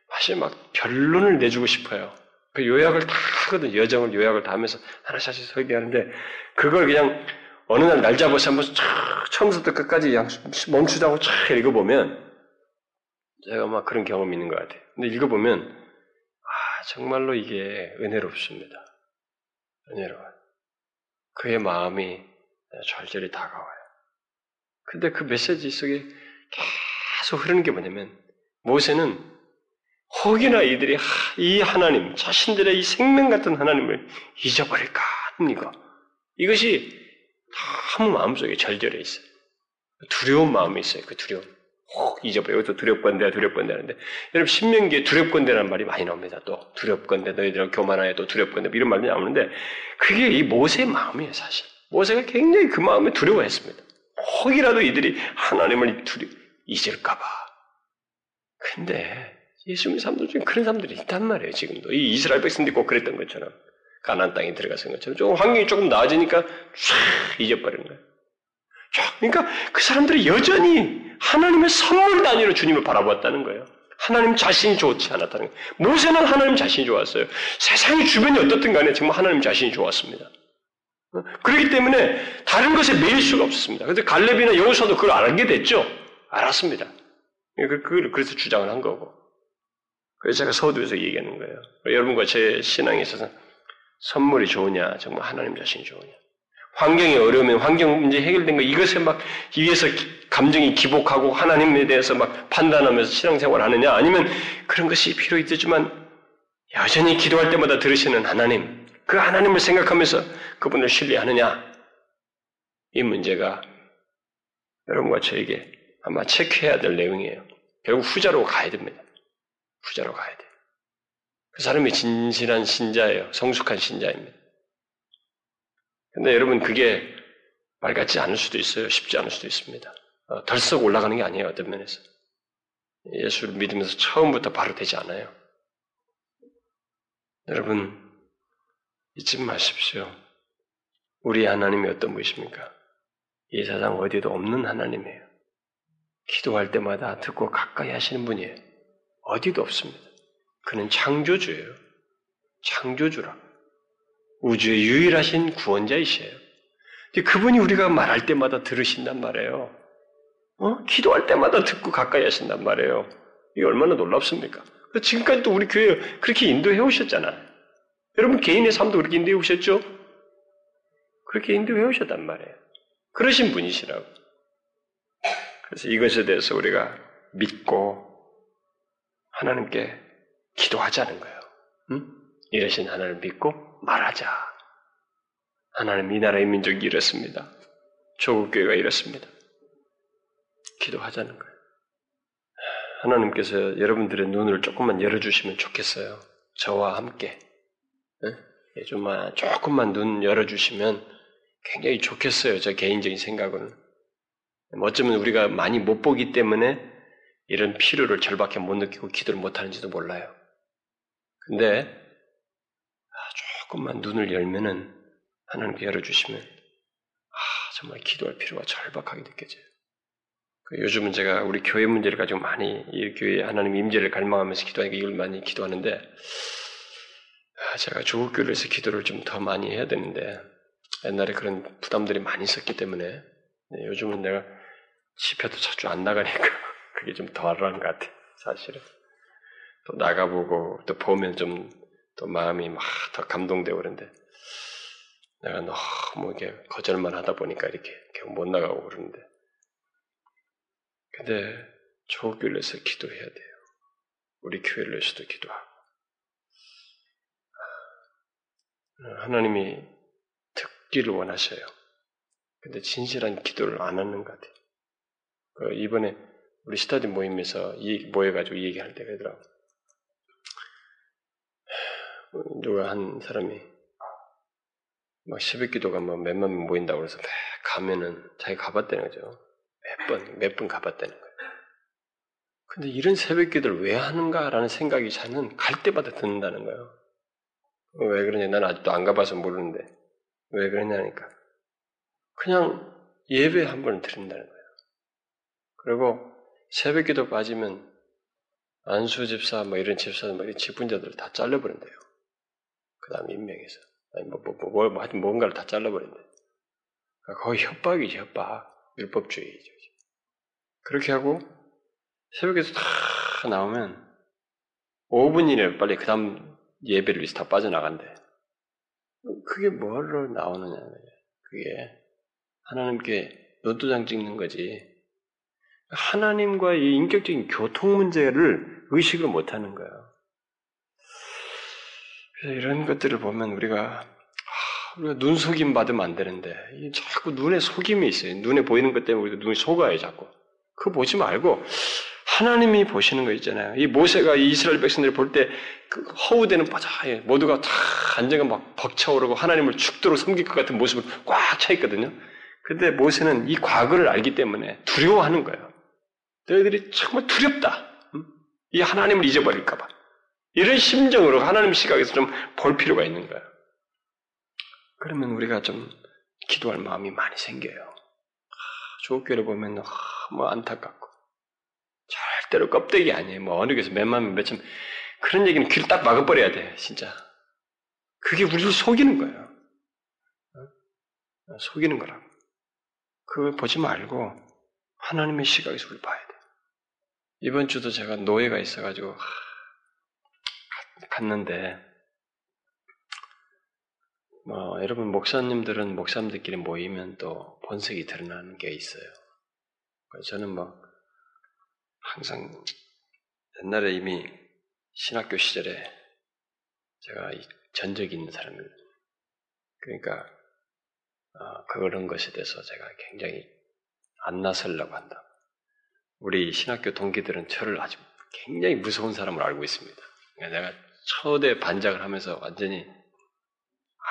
사실 막 결론을 내주고 싶어요. 그 요약을 다 하거든. 여정을 요약을 다 하면서 하나씩 설계하는데 그걸 그냥 어느 날 날 잡아서 한번 쫙 처음부터 끝까지 멈추자고 쫙 읽어보면 제가 막 그런 경험이 있는 것 같아요. 근데 읽어보면 아 정말로 이게 은혜롭습니다. 은혜로워요. 그의 마음이 절절히 다가와요. 근데 그 메시지 속에 계속 흐르는 게 뭐냐면 모세는 혹이나 이들이 이 하나님, 자신들의 이 생명 같은 하나님을 잊어버릴까 이거. 이것이 너무 마음속에 절절해 있어요. 두려운 마음이 있어요. 그 두려움. 혹 잊어버려. 이것도 두렵건대, 두렵건대 하는데. 여러분, 신명기에 두렵건대라는 말이 많이 나옵니다. 또. 두렵건대, 너희들은 교만하여 또 두렵건대, 이런 말이 나오는데, 그게 이 모세의 마음이에요, 사실. 모세가 굉장히 그 마음에 두려워했습니다. 혹이라도 이들이 하나님을 두려, 잊을까봐. 근데, 예수 님는 사람들 중에 그런 사람들이 있단 말이에요, 지금도. 이 이스라엘 백성들이 꼭 그랬던 것처럼. 가난 땅에 들어가서 것처럼. 조금 환경이 조금 나아지니까 쫙 잊어버리는 거예요. 그러니까 그 사람들이 여전히 하나님의 선물 단위로 주님을 바라보았다는 거예요. 하나님 자신이 좋지 않았다는 거예요. 모세는 하나님 자신이 좋았어요. 세상의 주변이 어떻든 간에 정말 하나님 자신이 좋았습니다. 그렇기 때문에 다른 것에 매일 수가 없었습니다. 그래서 갈렙이나 여호수아도 그걸 알게 됐죠. 알았습니다. 그, 그걸 그래서 주장을 한 거고. 그래서 제가 서두에서 얘기하는 거예요. 여러분과 제 신앙에 있어서 선물이 좋으냐, 정말 하나님 자신이 좋으냐. 환경이 어려우면 환경 문제 해결된 거 이것에 막 위에서 감정이 기복하고 하나님에 대해서 막 판단하면서 신앙생활 하느냐 아니면 그런 것이 필요 있겠지만 여전히 기도할 때마다 들으시는 하나님 그 하나님을 생각하면서 그분을 신뢰하느냐 이 문제가 여러분과 저에게 아마 체크해야 될 내용이에요. 결국 후자로 가야 됩니다. 후자로 가야 돼요. 그 사람이 진실한 신자예요. 성숙한 신자입니다. 근데 여러분 그게 말 같지 않을 수도 있어요. 쉽지 않을 수도 있습니다. 어, 덜썩 올라가는 게 아니에요. 어떤 면에서. 예수를 믿으면서 처음부터 바로 되지 않아요. 여러분 잊지 마십시오. 우리 하나님이 어떤 분이십니까? 이 세상 어디에도 없는 하나님이에요. 기도할 때마다 듣고 가까이 하시는 분이에요. 어디도 없습니다. 그는 창조주예요. 창조주라. 우주의 유일하신 구원자이시에요. 그분이 우리가 말할 때마다 들으신단 말이에요. 어? 기도할 때마다 듣고 가까이 하신단 말이에요. 이게 얼마나 놀랍습니까? 지금까지도 우리 교회 그렇게 인도해 오셨잖아요. 여러분 개인의 삶도 그렇게 인도해 오셨죠? 그렇게 인도해 오셨단 말이에요. 그러신 분이시라고. 그래서 이것에 대해서 우리가 믿고 하나님께 기도하자는 거예요. 응? 이러신 하나님을 믿고 말하자. 하나님 이 나라의 민족이 이렇습니다. 조국교회가 이렇습니다. 기도하자는 거예요. 하나님께서 여러분들의 눈을 조금만 열어주시면 좋겠어요. 저와 함께. 네? 좀만, 조금만 눈 열어주시면 굉장히 좋겠어요. 저 개인적인 생각은. 어쩌면 우리가 많이 못 보기 때문에 이런 필요를 절밖에 못 느끼고 기도를 못 하는지도 몰라요. 근데, 아, 조금만 눈을 열면은, 하나님께 열어주시면, 아, 정말 기도할 필요가 절박하게 느껴져요. 그 요즘은 제가 우리 교회 문제를 가지고 많이 이 교회 하나님 임재를 갈망하면서 기도하니까 이걸 많이 기도하는데 아, 제가 조국 교회에서 기도를 좀 더 많이 해야 되는데 옛날에 그런 부담들이 많이 있었기 때문에 네, 요즘은 내가 집회도 자주 안 나가니까 그게 좀 덜한 것 같아 사실은 또 나가보고 또 보면 좀 또 마음이 막 더 감동되고 그런데 내가 너무 이게 거절만 하다 보니까 이렇게 계속 못 나가고 그러는데 근데 조교를 위해서 기도해야 돼요. 우리 교회를 위해서도 기도하고. 하나님이 듣기를 원하셔요. 근데 진실한 기도를 안 하는 것 같아요. 그 이번에 우리 스타디 모임에서 이 모여가지고 이 얘기할 때 그러더라고. 누가 한 사람이 막 새벽 기도가 뭐 몇만 명 모인다고 그래서 가면은 자기 가봤다는 거죠. 몇 번, 몇 번 가봤다는 거예요. 근데 이런 새벽 기도를 왜 하는가라는 생각이 저는 갈 때마다 듣는다는 거예요. 왜 그러냐? 난 아직도 안 가봐서 모르는데. 왜 그러냐니까. 그냥 예배 한 번을 드린다는 거예요. 그리고 새벽 기도 빠지면 안수 집사, 뭐 이런 집사, 뭐 이런 직분자들 다 잘라버린대요. 그 다음 임명해서. 아니, 뭐, 뭐, 뭐, 뭐, 하여튼 뭔가를 다 잘라버린대. 그러니까 거의 협박이지, 협박. 율법주의죠. 그렇게 하고 새벽에서 다 나오면 5분 이내 빨리 그 다음 예배를 위해서 다 빠져나간대. 그게 뭐로 나오느냐. 그게 하나님께 노도장 찍는 거지. 하나님과 이 인격적인 교통 문제를 의식을 못하는 거예요. 그래서 이런 것들을 보면 우리가 우리가 눈 속임 받으면 안 되는데 자꾸 눈에 속임이 있어요. 눈에 보이는 것 때문에 우리도 눈이 속아요, 자꾸. 그거 보지 말고 하나님이 보시는 거 있잖아요. 이 모세가 이스라엘 백성들을 볼때그 허우대는 바자에 모두가 다 안정가 막 벅차오르고 하나님을 죽도록 섬길 것 같은 모습을 꽉 차 있거든요. 근데 모세는 이 과거를 알기 때문에 두려워하는 거예요. 너희들이 정말 두렵다. 이 하나님을 잊어버릴까봐. 이런 심정으로 하나님 시각에서 좀 볼 필요가 있는 거예요. 그러면 우리가 좀 기도할 마음이 많이 생겨요. 조교를 보면 너무 안타깝고 절대로 껍데기 아니에요. 뭐 어느 교에서 몇만 명, 몇천 그런 얘기는 귀를 딱 막아버려야 돼, 진짜. 그게 우리를 속이는 거예요. 어? 속이는 거라고. 그걸 보지 말고 하나님의 시각에서 우리 봐야 돼. 이번 주도 제가 노예가 있어가지고 갔는데 뭐 여러분 목사님들은 목사님들끼리 모이면 또 본색이 드러나는 게 있어요. 저는 뭐 항상 옛날에 이미 신학교 시절에 제가 전적이 있는 사람을 그러니까 어, 그런 것에 대해서 제가 굉장히 안 나서려고 한다. 우리 신학교 동기들은 저를 아주 굉장히 무서운 사람을 알고 있습니다. 그러니까 내가 초대 반작을 하면서 완전히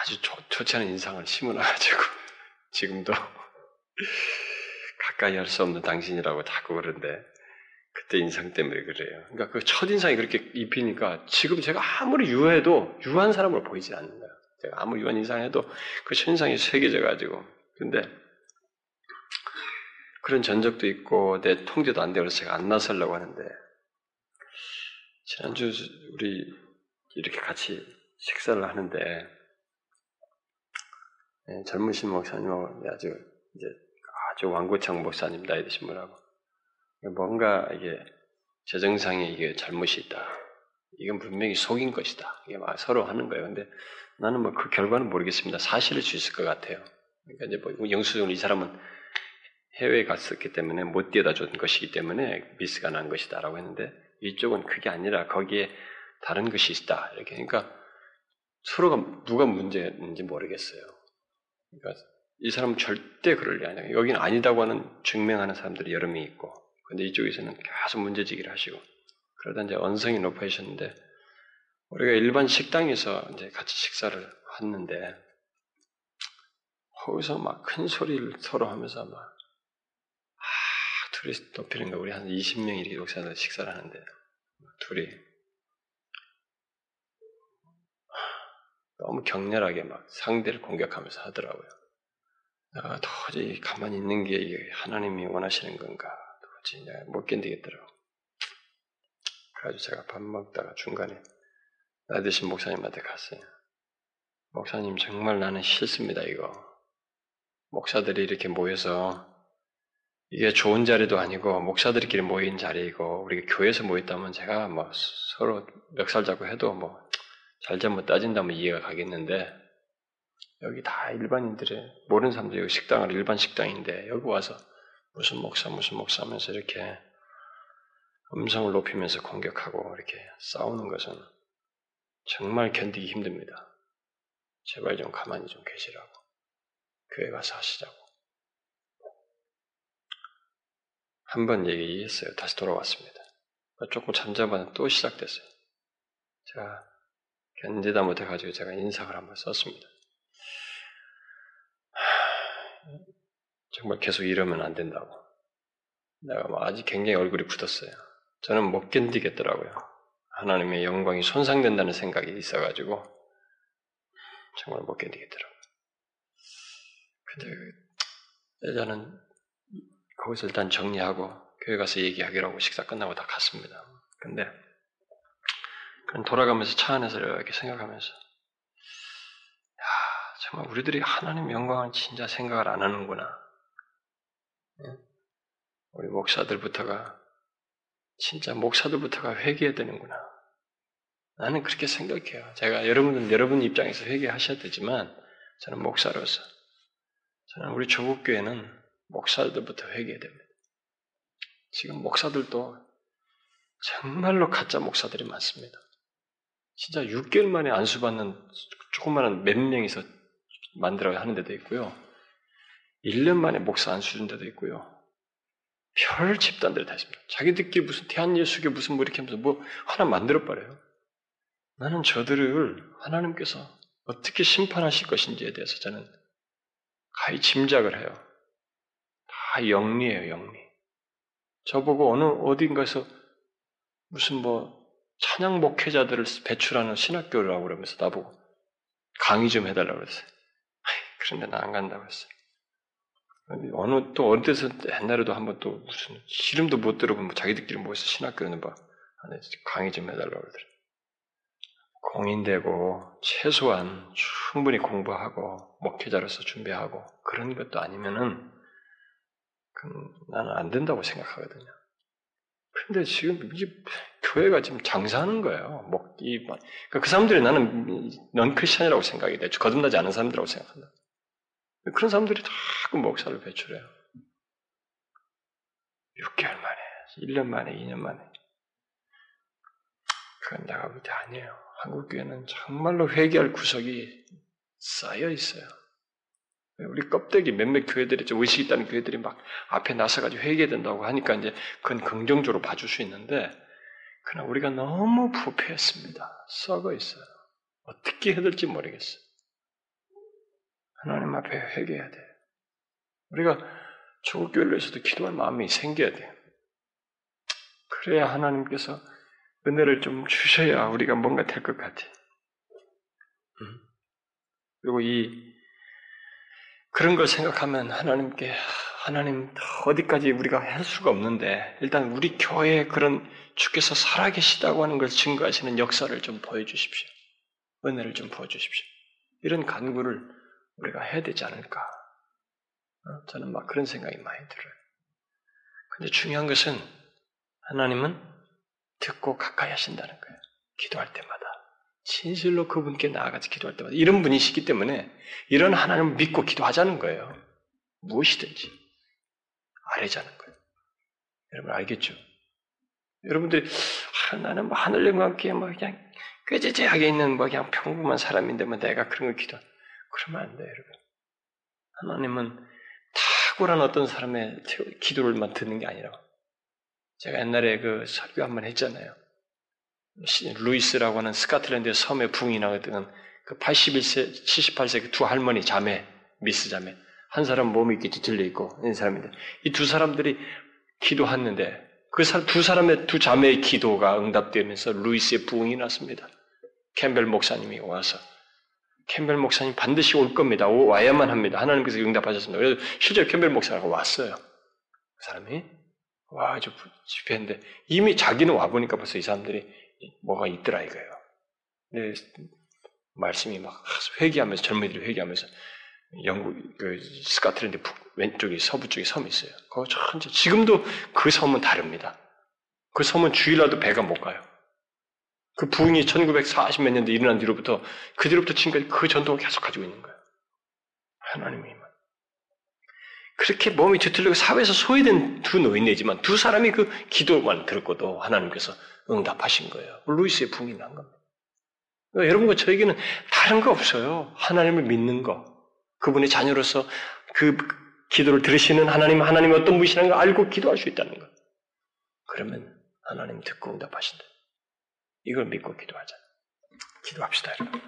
아주 좋, 좋지 않은 인상을 심어놔가지고 지금도 가까이 할 수 없는 당신이라고 자꾸 그러는데 그때 인상 때문에 그래요. 그러니까 그 첫인상이 그렇게 입히니까 지금 제가 아무리 유해도 유한 사람으로 보이지 않는 거예요. 제가 아무리 유한 인상해도 그 첫인상이 새겨져 가지고 근데 그런 전적도 있고 내 통제도 안 되어서 제가 안 나서려고 하는데 지난주 우리 이렇게 같이 식사를 하는데 예, 젊으신 목사님하고 아주 이제 아주 왕고창 목사님 나이 드신 분하고 뭔가 이게 재정상에 이게 잘못이 있다. 이건 분명히 속인 것이다. 이게 막 서로 하는 거예요. 근데 나는 뭐 그 결과는 모르겠습니다. 사실일 수 있을 것 같아요. 그러니까 이제 뭐 영수증을 이 사람은 해외에 갔었기 때문에 못 띄어다 준 것이기 때문에 미스가 난 것이다라고 했는데 이쪽은 그게 아니라 거기에 다른 것이 있다. 이렇게 그러니까 서로가 누가 문제인지 모르겠어요. 그러니까 이 사람은 절대 그럴 리 아니에요. 여기는 아니다고 하는 증명하는 사람들이 여러 명 있고, 근데 이쪽에서는 계속 문제제기를 하시고 그러다 이제 언성이 높아지셨는데 우리가 일반 식당에서 이제 같이 식사를 했는데 거기서 막 큰 소리를 서로 하면서 막 아, 둘이 높이는 거 우리 한 20명 이렇게 독사들 식사를 하는데 둘이 너무 격렬하게 막 상대를 공격하면서 하더라고요. 내가 도저히 가만히 있는 게 하나님이 원하시는 건가 도저히 내가 못 견디겠더라고. 그래가지고 제가 밥 먹다가 중간에 나 대신 목사님한테 갔어요. 목사님 정말 나는 싫습니다 이거. 목사들이 이렇게 모여서 이게 좋은 자리도 아니고 목사들끼리 모인 자리이고 우리가 교회에서 모였다면 제가 뭐 서로 멱살 잡고 해도 뭐 잘잘못 따진다면 이해가 가겠는데 여기 다 일반인들의 모르는 사람들 여기 식당을 일반 식당인데 여기 와서 무슨 목사 무슨 목사 하면서 이렇게 음성을 높이면서 공격하고 이렇게 싸우는 것은 정말 견디기 힘듭니다. 제발 좀 가만히 좀 계시라고. 교회 가서 하시자고. 한 번 얘기했어요. 다시 돌아왔습니다. 조금 잠잠하다 또 시작됐어요. 제가 견디다 못해가지고 제가 인상을 한번 썼습니다. 정말 계속 이러면 안 된다고. 내가 뭐 아직 굉장히 얼굴이 굳었어요. 저는 못 견디겠더라고요. 하나님의 영광이 손상된다는 생각이 있어가지고 정말 못 견디겠더라고요. 근데 여자는 거기서 일단 정리하고 교회 가서 얘기하기로 하고 식사 끝나고 다 갔습니다. 근데 그냥 돌아가면서 차 안에서 이렇게 생각하면서 야 정말 우리들이 하나님 영광을 진짜 생각을 안 하는구나. 우리 목사들부터가 진짜 목사들부터가 회개해야 되는구나. 나는 그렇게 생각해요. 제가 여러분은 여러분 입장에서 회개하셔야 되지만 저는 목사로서 저는 우리 조국 교회는 목사들부터 회개해야 됩니다. 지금 목사들도 정말로 가짜 목사들이 많습니다. 진짜 6개월 만에 안수받는 조그마한 몇 명이서 만들어야 하는 데도 있고요. 1년 만에 목사 안수 준 데도 있고요. 별 집단들이 다 있습니다. 자기들끼리 무슨 대한예수교 무슨 뭐 이렇게 하면서 뭐 하나 만들어버려요. 나는 저들을 하나님께서 어떻게 심판하실 것인지에 대해서 저는 가히 짐작을 해요. 다 영리예요, 영리. 저보고 어느 어딘가에서 무슨 뭐 찬양 목회자들을 배출하는 신학교라고 그러면서 나보고 강의 좀 해달라고 그랬어요. 그런데 나 안 간다고 했어요. 어느 또 어느 데서 옛날에도 한번 또 무슨 시름도 못 들어보면 뭐 자기들끼리 모여서 신학교는 뭐 안에 강의 좀 해달라고 그러더래. 공인되고 최소한 충분히 공부하고 목회자로서 준비하고 그런 것도 아니면은 나는 안 된다고 생각하거든요. 근데 지금 이 교회가 지금 장사하는 거예요. 뭐, 이, 그러니까 그 사람들이 나는 넌 크리스천이라고 생각이 돼. 거듭나지 않은 사람들이라고 생각한다. 그런 사람들이 자꾸 목사를 배출해요. 6개월 만에, 1년 만에, 2년 만에. 그건 내가 볼 때 아니에요. 한국교회는 정말로 회개할 구석이 쌓여 있어요. 우리 껍데기 몇몇 교회들이 좀 의식 있다는 교회들이 막 앞에 나서가지고 회개된다고 하니까 이제 그건 긍정적으로 봐줄 수 있는데, 그러나 우리가 너무 부패했습니다. 썩어 있어요. 어떻게 해야 될지 모르겠어요. 하나님 앞에 회개해야 돼. 우리가 조국 교회를 위해서도 기도할 마음이 생겨야 돼. 그래야 하나님께서 은혜를 좀 주셔야 우리가 뭔가 될 것 같아. 그리고 이 그런 걸 생각하면 하나님께 하나님 어디까지 우리가 할 수가 없는데 일단 우리 교회에 그런 주께서 살아계시다고 하는 걸 증거하시는 역사를 좀 보여주십시오. 은혜를 좀 보여주십시오. 이런 간구를 우리가 해야 되지 않을까. 어? 저는 막 그런 생각이 많이 들어요. 근데 중요한 것은 하나님은 듣고 가까이 하신다는 거예요. 기도할 때마다. 진실로 그분께 나아가서 기도할 때마다. 이런 분이시기 때문에 이런 하나님을 믿고 기도하자는 거예요. 무엇이든지. 아뢰자는 거예요. 여러분 알겠죠? 여러분들이 아, 나는 뭐 하늘 영과 함께 뭐 그냥 꾀죄죄하게 있는 뭐 그냥 평범한 사람인데 뭐 내가 그런 걸 기도 그러면 안 돼요, 여러분. 하나님은 탁월한 어떤 사람의 기도를만 듣는 게 아니라 제가 옛날에 그 설교 한 번 했잖아요. 루이스라고 하는 스코틀랜드의 섬에 부흥이 나거든. 그 81세, 78세 그 두 할머니 자매, 스미스 자매. 한 사람 몸이 이렇게 뒤틀려 있고, 있는 사람인데, 이 두 사람들이 기도했는데, 그 두 사람의 두 자매의 기도가 응답되면서 루이스의 부흥이 났습니다. 캠벨 목사님이 와서. 캠벨 목사님 반드시 올 겁니다. 와야만 합니다. 하나님께서 응답하셨습니다. 그래서 실제 캠벨 목사가 왔어요. 그 사람이. 와, 저 집회인데, 이미 자기는 와보니까 벌써 이 사람들이 뭐가 있더라 이거예요. 근데 말씀이 막 회개하면서, 젊은이들이 회개하면서, 영국, 그, 스카틀랜드 북, 왼쪽에, 서부 쪽에 섬이 있어요. 그 천재. 지금도 그 섬은 다릅니다. 그 섬은 주일라도 배가 못 가요. 그 부흥이 1940 몇 년대 일어난 뒤로부터, 그 뒤로부터 지금까지 그 전통을 계속 가지고 있는 거예요. 하나님이. 그렇게 몸이 뒤틀리고 사회에서 소외된 두 노인네지만 두 사람이 그 기도만 들었고도 하나님께서 응답하신 거예요. 루이스의 부흥이 난 겁니다. 그러니까 여러분과 저에게는 다른 거 없어요. 하나님을 믿는 거. 그분의 자녀로서 그 기도를 들으시는 하나님, 하나님이 어떤 분이시라는 걸 알고 기도할 수 있다는 것. 그러면 하나님 듣고 응답하신다. 이걸 믿고 기도하자. 기도합시다, 여러분.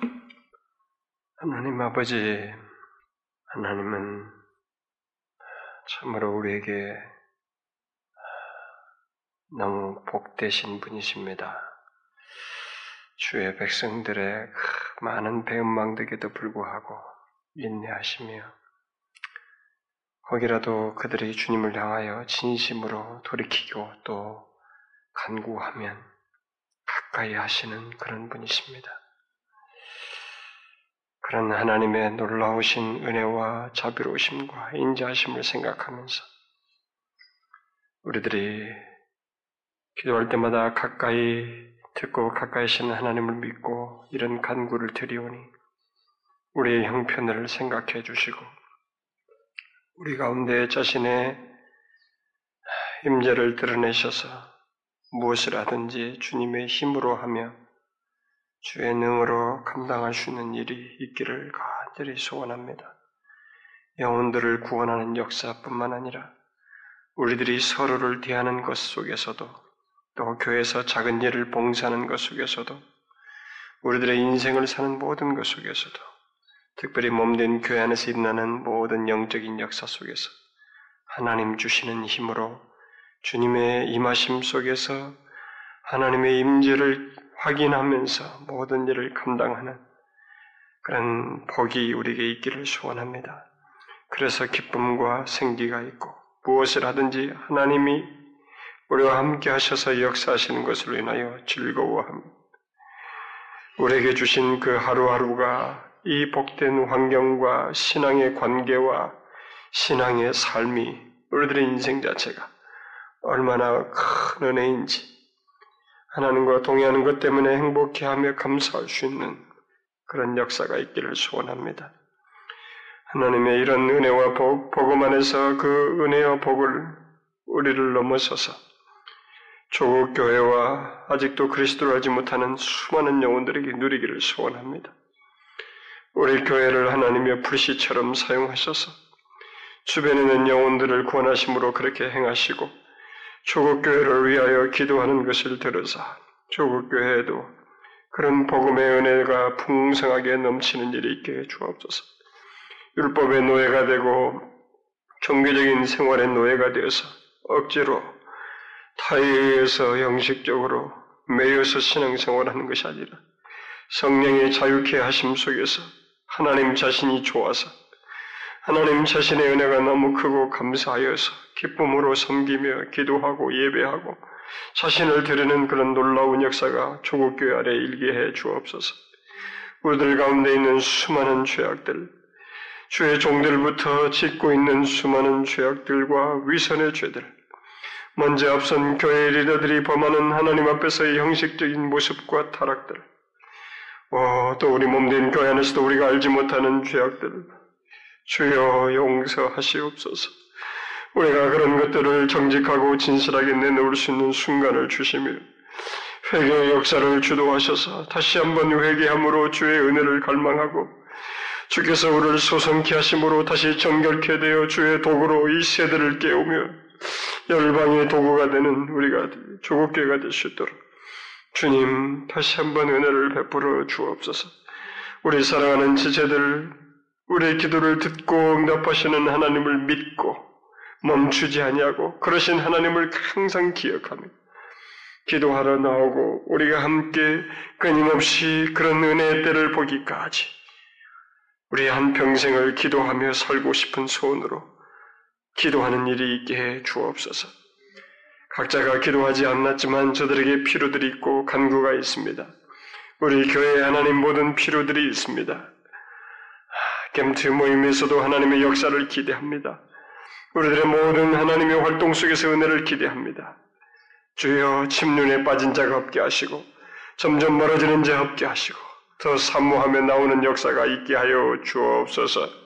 하나님 아버지, 하나님은 참으로 우리에게 너무 복되신 분이십니다. 주의 백성들의 많은 배은망덕에도 불구하고 인내하시며 거기라도 그들이 주님을 향하여 진심으로 돌이키고 또 간구하면 가까이 하시는 그런 분이십니다. 그런 하나님의 놀라우신 은혜와 자비로우심과 인자하심을 생각하면서 우리들이 기도할 때마다 가까이 듣고 가까이 하시는 하나님을 믿고 이런 간구를 드리오니 우리의 형편을 생각해 주시고 우리 가운데 자신의 임재를 드러내셔서 무엇을 하든지 주님의 힘으로 하며 주의 능으로 감당할 수 있는 일이 있기를 간절히 소원합니다. 영혼들을 구원하는 역사뿐만 아니라 우리들이 서로를 대하는 것 속에서도 또 교회에서 작은 일을 봉사하는 것 속에서도 우리들의 인생을 사는 모든 것 속에서도 특별히 몸된 교회 안에서 일어나는 모든 영적인 역사 속에서 하나님 주시는 힘으로 주님의 임하심 속에서 하나님의 임재를 확인하면서 모든 일을 감당하는 그런 복이 우리에게 있기를 소원합니다. 그래서 기쁨과 생기가 있고 무엇을 하든지 하나님이 우리와 함께 하셔서 역사하시는 것으로 인하여 즐거워합니다. 우리에게 주신 그 하루하루가 이 복된 환경과 신앙의 관계와 신앙의 삶이 우리들의 인생 자체가 얼마나 큰 은혜인지 하나님과 동의하는 것 때문에 행복해하며 감사할 수 있는 그런 역사가 있기를 소원합니다. 하나님의 이런 은혜와 복, 복음 안에서 그 은혜와 복을 우리를 넘어서서 조국 교회와 아직도 그리스도를 알지 못하는 수많은 영혼들에게 누리기를 소원합니다. 우리 교회를 하나님의 불시처럼 사용하셔서 주변에 있는 영혼들을 구원하심으로 그렇게 행하시고 조국 교회를 위하여 기도하는 것을 들으사 조국 교회에도 그런 복음의 은혜가 풍성하게 넘치는 일이 있게 해 주옵소서. 율법의 노예가 되고 종교적인 생활의 노예가 되어서 억지로 타에 의해서 형식적으로 매여서 신앙생활하는 것이 아니라 성령의 자유케 하심 속에서 하나님 자신이 좋아서
하나님 자신의 은혜가 너무 크고 감사하여서 기쁨으로 섬기며 기도하고 예배하고 자신을 드리는 그런 놀라운 역사가 조국교회 아래 일게 해 주옵소서. 우리들 가운데 있는 수많은 죄악들, 주의 종들부터 짓고 있는 수많은 죄악들과 위선의 죄들, 먼저 앞선 교회 리더들이 범하는 하나님 앞에서의 형식적인 모습과 타락들, 어, 또 우리 몸된 교회 안에서도 우리가 알지 못하는 죄악들, 주여 용서하시옵소서. 우리가 그런 것들을 정직하고 진실하게 내놓을 수 있는 순간을 주시며 회개의 역사를 주도하셔서 다시 한번 회개함으로 주의 은혜를 갈망하고 주께서 우리를 소성케 하심으로 다시 정결케 되어 주의 도구로 이 세대를 깨우며 열방의 도구가 되는 우리가 조국교회가 될 수 있도록 주님 다시 한번 은혜를 베풀어 주옵소서. 우리 사랑하는 지체들 우리의 기도를 듣고 응답하시는 하나님을 믿고 멈추지 아니하고 그러신 하나님을 항상 기억하며 기도하러 나오고 우리가 함께 끊임없이 그런 은혜의 때를 보기까지 우리 한 평생을 기도하며 살고 싶은 소원으로 기도하는 일이 있게 해 주옵소서. 각자가 기도하지 않았지만 저들에게 필요들이 있고 간구가 있습니다. 우리 교회에 하나님 모든 필요들이 있습니다. 겜트 모임에서도 하나님의 역사를 기대합니다. 우리들의 모든 하나님의 활동 속에서 은혜를 기대합니다. 주여 침륜에 빠진 자가 없게 하시고 점점 멀어지는 자 없게 하시고 더 사모하며 나오는 역사가 있게 하여 주옵소서.